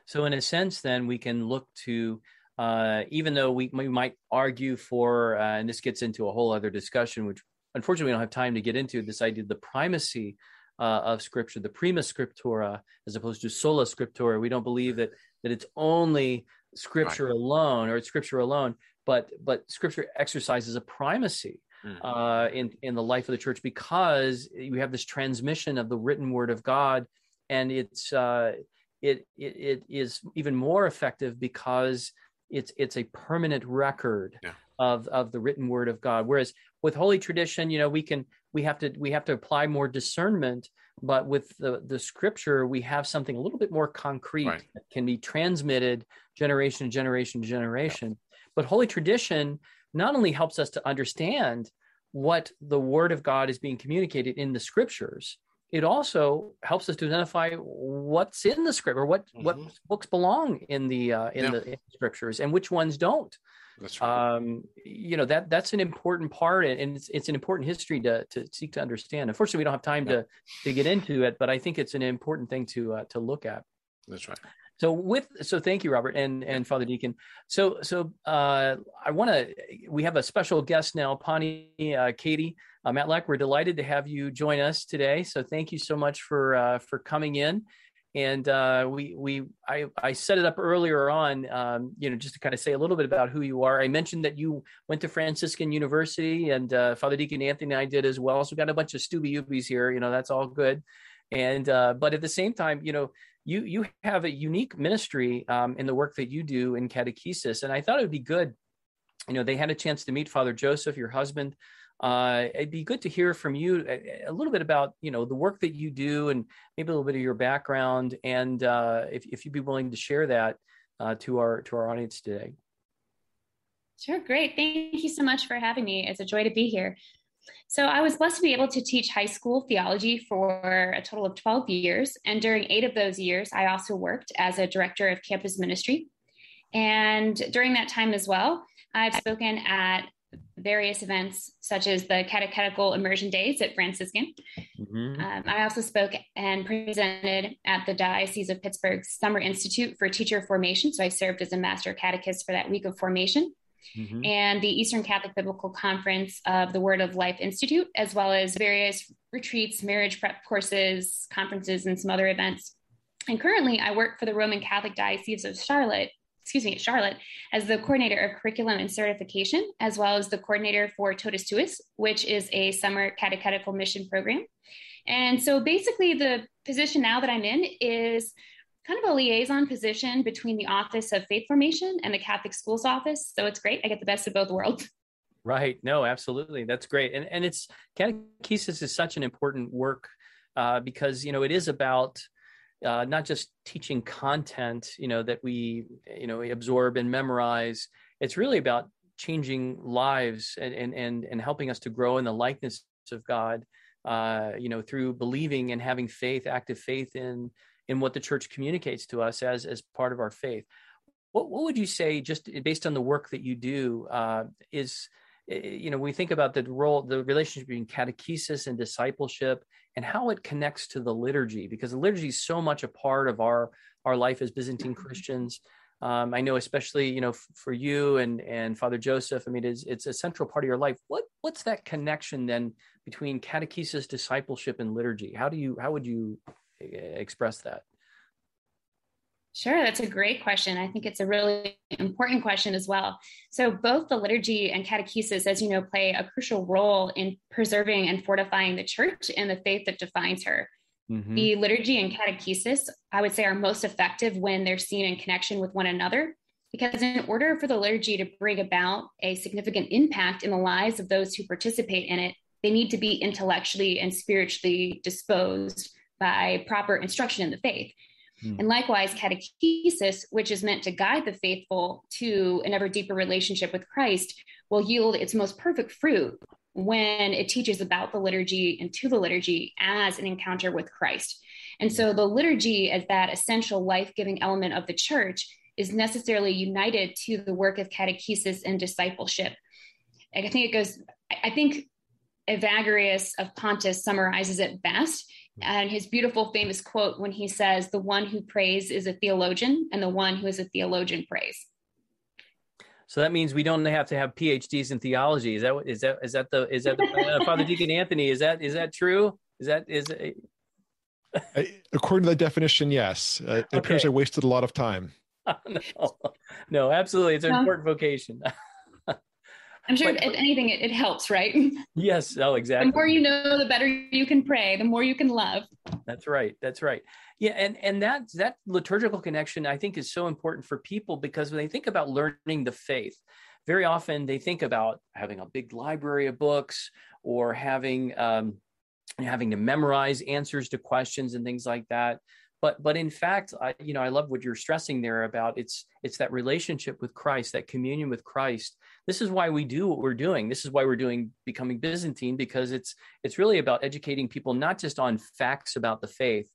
So, in a sense, then we can look to uh, even though we, we might argue for, uh, and this gets into a whole other discussion, which unfortunately we don't have time to get into, this idea of the primacy uh, of Scripture, the prima scriptura, as opposed to sola scriptura. We don't believe that that it's only Scripture right. alone or it's Scripture alone, but but Scripture exercises a primacy. Mm-hmm. Uh, in in the life of the church because we have this transmission of the written word of God, and it's uh, it, it it is even more effective because it's it's a permanent record yeah. of of the written word of God. Whereas with holy tradition, you know, we can we have to we have to apply more discernment, but with the the scripture, we have something a little bit more concrete right. that can be transmitted generation to generation to generation. Yeah. But holy tradition not only helps us to understand what the word of God is being communicated in the scriptures, it also helps us to identify what's in the script or what mm-hmm. what books belong in the uh, in, yeah. the, in, the, scriptures and which ones don't. That's right. Um, you know that that's an important part, and it's it's an important history to to seek to understand. Unfortunately, we don't have time yeah. to to get into it, but I think it's an important thing to uh, to look at. That's right. So with so thank you, Robert and and Father Deacon. So so uh, I want to we have a special guest now, Pani uh, Katie uh, Matlack. We're delighted to have you join us today. So thank you so much for uh, for coming in. And uh, we we I I set it up earlier on, um, you know, just to kind of say a little bit about who you are. I mentioned that you went to Franciscan University, and uh, Father Deacon Anthony and I did as well. So we got a bunch of Stubby Ubies here. You know, that's all good. And but at the same time, you know you you have a unique ministry um, in the work that you do in catechesis, and I thought it would be good. You know, they had a chance to meet Father Joseph, your husband. Uh, it'd be good to hear from you a, a, little bit about you know the work that you do and maybe a little bit of your background, and uh, if if you'd be willing to share that uh, to our to our audience today. Sure, great. Thank you so much for having me. It's a joy to be here. So I was blessed to be able to teach high school theology for a total of 12 years. And during eight of those years, I also worked as a director of campus ministry. And during that time as well, I've spoken at various events such as the catechetical immersion days at Franciscan. Mm-hmm. Um, I also spoke and presented at the Diocese of Pittsburgh's Summer Institute for Teacher Formation. So I served as a master catechist for that week of formation mm-hmm. and the Eastern Catholic Biblical Conference of the Word of Life Institute, as well as various retreats, marriage prep courses, conferences, and some other events. And currently, I work for the Roman Catholic Diocese of Charlotte, excuse me, at Charlotte, as the coordinator of curriculum and certification, as well as the coordinator for Totus Tuus, which is a summer catechetical mission program. And so basically, the position now that I'm in is kind of a liaison position between the Office of Faith Formation and the Catholic Schools Office. So it's great. I get the best of both worlds. [laughs] Right. No, absolutely. That's great. And and it's catechesis is such an important work uh, because you know it is about uh, not just teaching content, you know, that we you know absorb and memorize. It's really about changing lives and and and, and helping us to grow in the likeness of God. Uh, you know, through believing and having faith, active faith in in what the church communicates to us as as part of our faith. What what would you say, just based on the work that you do, uh, is Eh, eh, you know we think about the role, the relationship between catechesis and discipleship, and how it connects to the liturgy, because the liturgy is so much a part of our our life as Byzantine mm-hmm. Christians. Um, I know, especially you know, f- for you and and Father Joseph. I mean, it's it's a central part of your life. What what's that connection then between catechesis, discipleship, and liturgy? How do you how would you eh, express that? Sure, that's a great question. I think it's a really important question as well. So, both the liturgy and catechesis, as you know, play a crucial role in preserving and fortifying the church and the faith that defines her. Mm-hmm. The liturgy and catechesis, I would say, are most effective when they're seen in connection with one another. Because, in order for the liturgy to bring about a significant impact in the lives of those who participate in it, they need to be intellectually and spiritually disposed by proper instruction in the faith. Mm. And likewise, catechesis, which is meant to guide the faithful to an ever deeper relationship with Christ, will yield its most perfect fruit when it teaches about the liturgy and to the liturgy as an encounter with Christ. And so the liturgy, as that essential life giving element of the church, is necessarily united to the work of catechesis and discipleship. I think it goes, I think Evagrius of Pontus summarizes it best and his beautiful famous quote when he says, The one who prays is a theologian, and the one who is a theologian prays. So that means we don't have to have PhDs in theology. Is that is that is that the is that the, uh, [laughs] Father Deacon Anthony? Is that is that true? Is that is it... according to the definition? Yes. Uh, it okay. appears I wasted a lot of time. [laughs] no, no, absolutely, it's an important vocation. [laughs] I'm sure but, if anything, it, it, helps, right? [laughs] Yes. Oh, exactly. The more you know, the better you can pray. The more you can love. That's right. That's right. Yeah, and and that that liturgical connection, I think, is so important for people because when they think about learning the faith, very often they think about having a big library of books or having um, having to memorize answers to questions and things like that but but in fact i you know i love what you're stressing there about it's it's that relationship with christ that communion with christ this is why we do what we're doing. This is why we're doing becoming byzantine because it's it's really about educating people not just on facts about the faith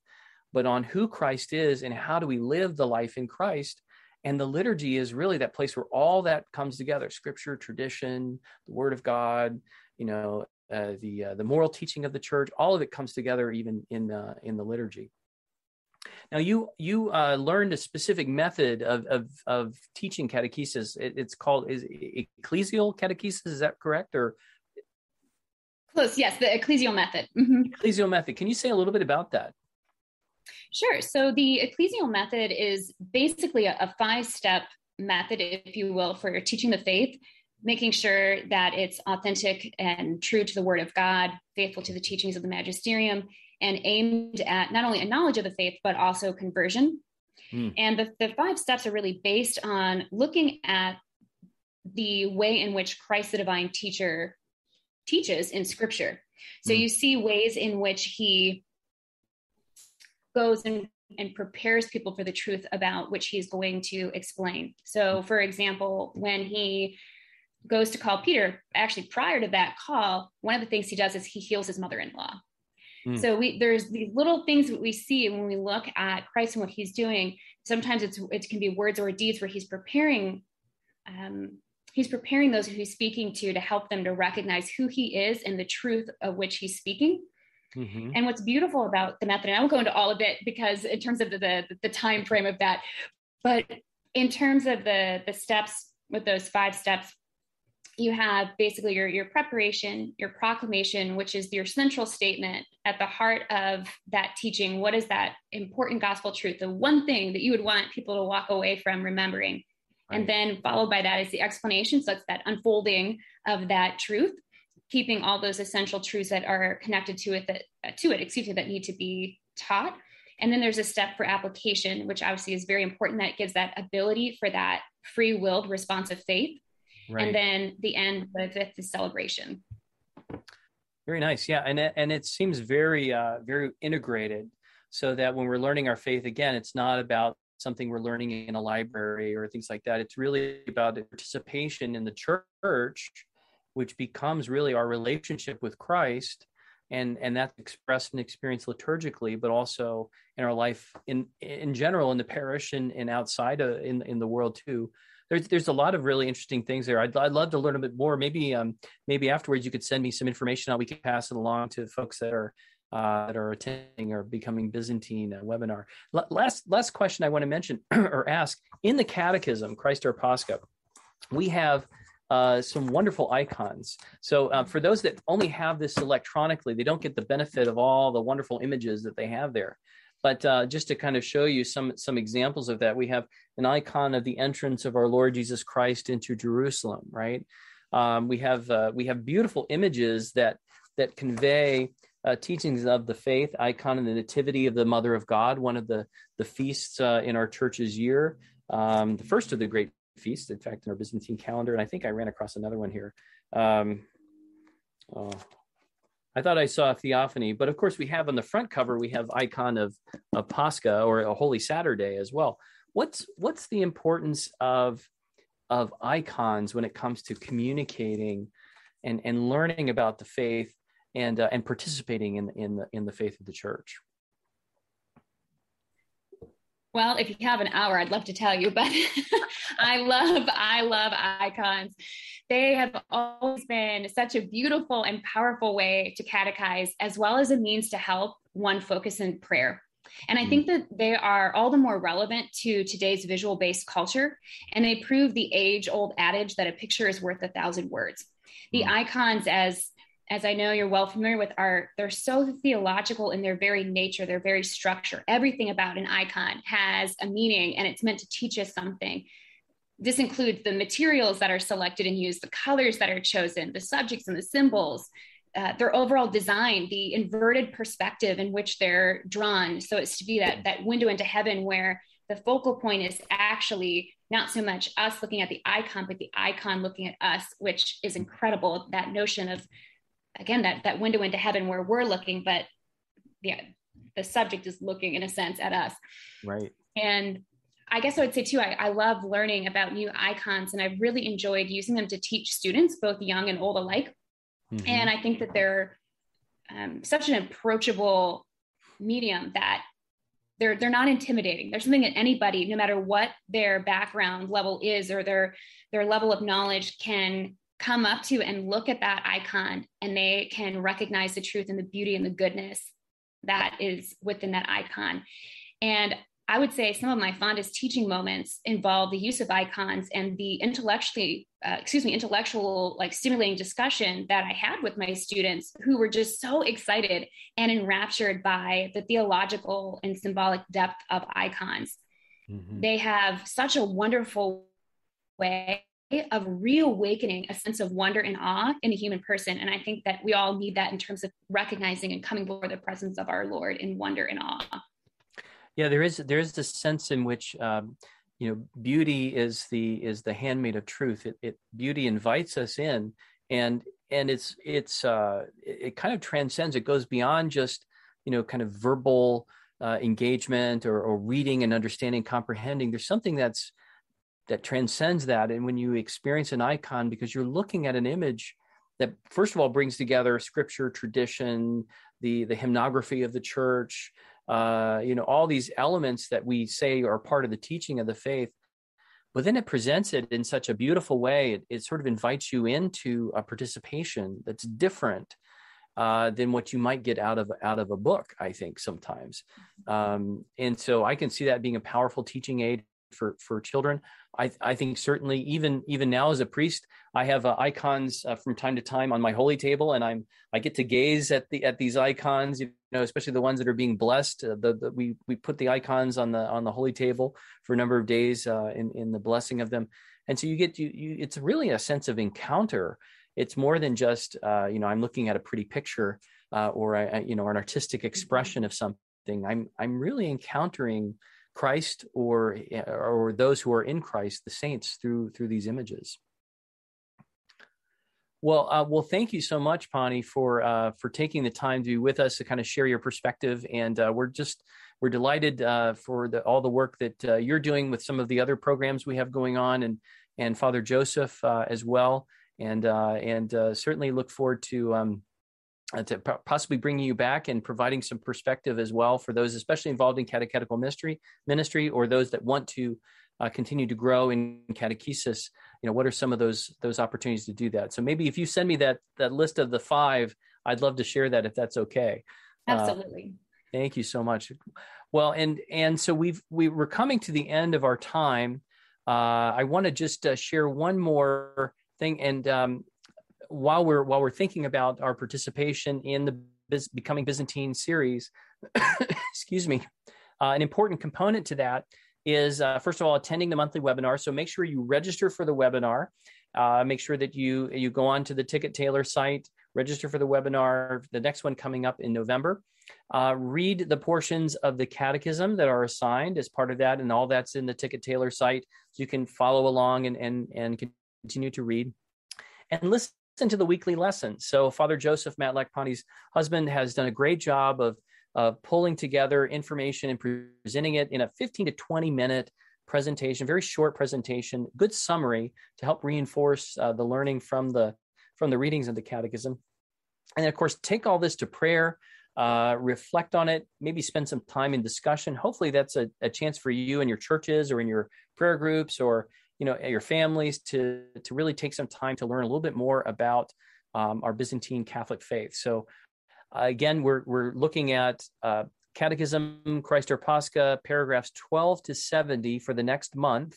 but on who christ is and how do we live the life in christ. And the liturgy is really that place where all that comes together scripture tradition the word of god you know uh, the uh, the moral teaching of the church all of it comes together even in uh, in the liturgy now, you you uh, learned a specific method of of, of teaching catechesis. It, it's called is ecclesial catechesis. Is that correct or? Close. Yes, the ecclesial method. Mm-hmm. Ecclesial method. Can you say a little bit about that? Sure. So the ecclesial method is basically a, a five step method, if you will, for teaching the faith making sure that it's authentic and true to the word of God, faithful to the teachings of the magisterium, and aimed at not only a knowledge of the faith, but also conversion. Mm. And the, the five steps are really based on looking at the way in which Christ, the divine teacher, teaches in scripture. So mm. you see ways in which he goes and, and prepares people for the truth about which he's going to explain. So, for example, when he goes to call Peter, actually prior to that call, one of the things he does is he heals his mother in law. Mm. So we there's these little things that we see when we look at Christ and what he's doing. Sometimes it's it can be words or deeds where he's preparing um, he's preparing those who he's speaking to to help them to recognize who he is and the truth of which he's speaking. Mm-hmm. And what's beautiful about the method, and I won't go into all of it because in terms of the, the, the time frame of that, but in terms of the the steps with those five steps, you have basically your, your preparation, your proclamation, which is your central statement at the heart of that teaching. What is that important gospel truth? The one thing that you would want people to walk away from remembering. Right. And then followed by that is the explanation. So it's that unfolding of that truth, keeping all those essential truths that are connected to it that to it, excuse me, that need to be taught. And then there's a step for application, which obviously is very important. That gives that ability for that free willed response of faith right. and then the end with, the celebration. Very nice, yeah, and it, and it seems very uh, very integrated, so that when we're learning our faith again, it's not about something we're learning in a library or things like that. It's really about the participation in the church, which becomes really our relationship with Christ, and and that's expressed and experienced liturgically, but also in our life in in general in the parish and, and outside of, in in the world too there's there's a lot of really interesting things there. I'd, I'd love to learn a bit more. Maybe um maybe afterwards you could send me some information out. We can pass it along to folks that are uh, that are attending or becoming Byzantine uh, webinar. L- last last question I want to mention [clears throat] or ask in the Catechism, Christ our Pascha, we have uh, some wonderful icons. So uh, for those that only have this electronically, they don't get the benefit of all the wonderful images that they have there. But uh, just to kind of show you some some examples of that, we have an icon of the entrance of our Lord Jesus Christ into Jerusalem. Right? Um, we have uh, we have beautiful images that that convey uh, teachings of the faith. Icon of the Nativity of the Mother of God, one of the the feasts uh, in our church's year, um, the first of the great feasts, in fact, in our Byzantine calendar. And I think I ran across another one here. Um, oh, I thought I saw a theophany, but of course we have on the front cover we have icon of of Pascha or a Holy Saturday as well. What's what's the importance of of icons when it comes to communicating and and learning about the faith and uh, and participating in in the in the faith of the church? Well, if you have an hour, I'd love to tell you, but [laughs] I love, I love icons. They have always been such a beautiful and powerful way to catechize, as well as a means to help one focus in prayer. And I hmm. think that they are all the more relevant to today's visual based culture, and they prove the age old adage that a picture is worth a thousand words. The hmm. icons, as as I know you're well familiar with, are they're so theological in their very nature, their very structure. Everything about an icon has a meaning and it's meant to teach us something. This includes the materials that are selected and used, the colors that are chosen, the subjects and the symbols, uh, their overall design, the inverted perspective in which they're drawn. So it's to be that that window into heaven where the focal point is actually not so much us looking at the icon, but the icon looking at us, which is incredible. That notion of again that that window into heaven where we're looking but yeah the subject is looking in a sense at us right and i guess i would say too I, I love learning about new icons and i've really enjoyed using them to teach students both young and old alike mm-hmm. and i think that they're um, such an approachable medium that they're they're not intimidating there's something that anybody no matter what their background level is or their their level of knowledge can come up to and look at that icon and they can recognize the truth and the beauty and the goodness that is within that icon. And I would say some of my fondest teaching moments involve the use of icons and the intellectually, uh, excuse me, intellectual, like stimulating discussion that I had with my students who were just so excited and enraptured by the theological and symbolic depth of icons. Mm-hmm. They have such a wonderful way of reawakening a sense of wonder and awe in a human person. And I think that we all need that in terms of recognizing and coming before the presence of our Lord in wonder and awe. Yeah, there is there is this sense in which um, you know beauty is the is the handmaid of truth. It, it beauty invites us in, and and it's it's uh, it kind of transcends. It goes beyond just you know kind of verbal uh, engagement or, or reading and understanding, comprehending. There's something that's that transcends that and when you experience an icon because you're looking at an image that first of all brings together scripture tradition the the hymnography of the church uh, you know all these elements that we say are part of the teaching of the faith but then it presents it in such a beautiful way. It, it sort of invites you into a participation that's different uh, than what you might get out of out of a book i think sometimes. Um, and so i can see that being a powerful teaching aid for for children. I, I think certainly even even now as a priest, I have uh, icons uh, from time to time on my holy table, and I'm I get to gaze at the at these icons, you know, especially the ones that are being blessed. Uh, the, the, we we put the icons on the on the holy table for a number of days uh, in in the blessing of them, and so you get you, you it's really a sense of encounter. It's more than just uh, you know I'm looking at a pretty picture uh, or a, you know an artistic expression of something. I'm I'm really encountering Christ or or those who are in Christ, the saints, through through these images. Well, uh, well, thank you so much, Pani, for uh, for taking the time to be with us to kind of share your perspective, and uh, we're just we're delighted uh, for the, all the work that uh, you're doing with some of the other programs we have going on, and and Father Joseph uh, as well, and and certainly look forward to um, to possibly bringing you back and providing some perspective as well for those especially involved in catechetical ministry ministry or those that want to uh, continue to grow in catechesis you know what are some of those those opportunities to do that? So maybe if you send me that that list of the five i'd love to share that if that's okay. Uh, absolutely. uh, thank you so much. Well and and so we've we're coming to the end of our time. Uh, i want to just uh, share one more thing and um, while we're while we're thinking about our participation in the Biz, becoming Byzantine series, [coughs] excuse me, uh, an important component to that is uh, first of all attending the monthly webinar. So make sure you register for the webinar. Uh, make sure that you you go on to the Ticket Tailor site, register for the webinar. The next one coming up in November. Uh, read the portions of the catechism that are assigned as part of that, and all that's in the Ticket Tailor site, so you can follow along and and and continue to read. And listen to the weekly lesson. So Father Joseph Matlack Pani's husband has done a great job of pulling together information and presenting it in a 15 to 20 minute presentation, very short presentation, good summary to help reinforce uh, the learning from the from the readings of the catechism. And then, of course, take all this to prayer, uh, reflect on it, maybe spend some time in discussion. Hopefully, that's a, a chance for you in your churches or in your prayer groups or you know your families to to really take some time to learn a little bit more about um, our Byzantine Catholic faith. So uh, again, we're we're looking at uh, Catechism Christ Our Pascha, paragraphs 12 to 70 for the next month.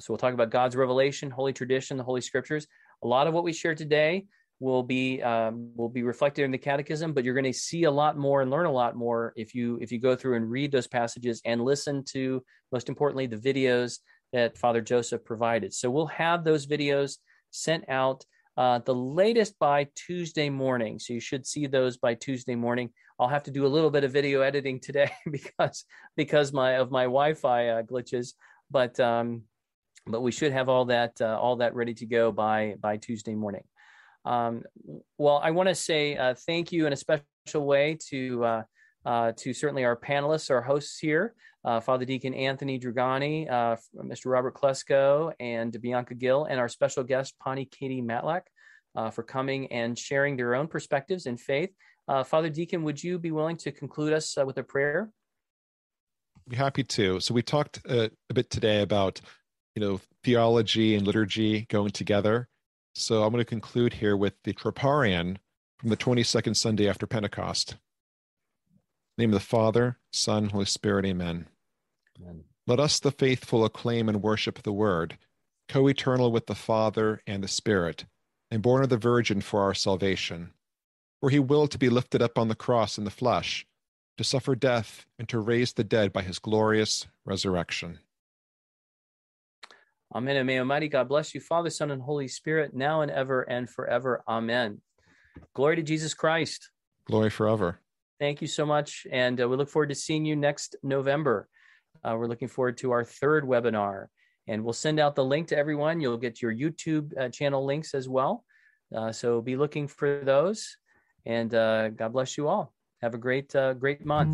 So we'll talk about God's revelation, Holy Tradition, the Holy Scriptures. A lot of what we share today will be um, will be reflected in the Catechism, but you're going to see a lot more and learn a lot more if you if you go through and read those passages and listen to, most importantly, the videos that Father Joseph provided. So we'll have those videos sent out uh, the latest by Tuesday morning. So you should see those by Tuesday morning. I'll have to do a little bit of video editing today [laughs] because because my of my Wi-Fi uh, glitches, but um, but we should have all that uh, all that ready to go by by Tuesday morning. Um, well, I want to say uh, thank you in a special way to uh, uh, to certainly our panelists, our hosts here, uh, Father Deacon Anthony Dragani, uh, Mr. Robert Klesko, and Bianca Gill, and our special guest, Pani Katie Matlack, uh, for coming and sharing their own perspectives in faith. Uh, Father Deacon, would you be willing to conclude us with a prayer? Be happy to. So we talked a bit today about, you know, theology and liturgy going together. So I'm going to conclude here with the Troparion from the 22nd Sunday after Pentecost name of the Father, Son, Holy Spirit, amen. amen. Let us, the faithful, acclaim and worship the Word, co eternal with the Father and the Spirit, and born of the Virgin for our salvation. For he willed to be lifted up on the cross in the flesh, to suffer death, and to raise the dead by his glorious resurrection. Amen. And may Almighty God bless you, Father, Son, and Holy Spirit, now and ever and forever. Amen. Glory to Jesus Christ. Glory forever. Thank you so much. And uh, we look forward to seeing you next November. Uh, we're looking forward to our third webinar. And we'll send out the link to everyone. You'll get your YouTube uh, channel links as well. Uh, so be looking for those. And uh, God bless you all. Have a great, uh, great month.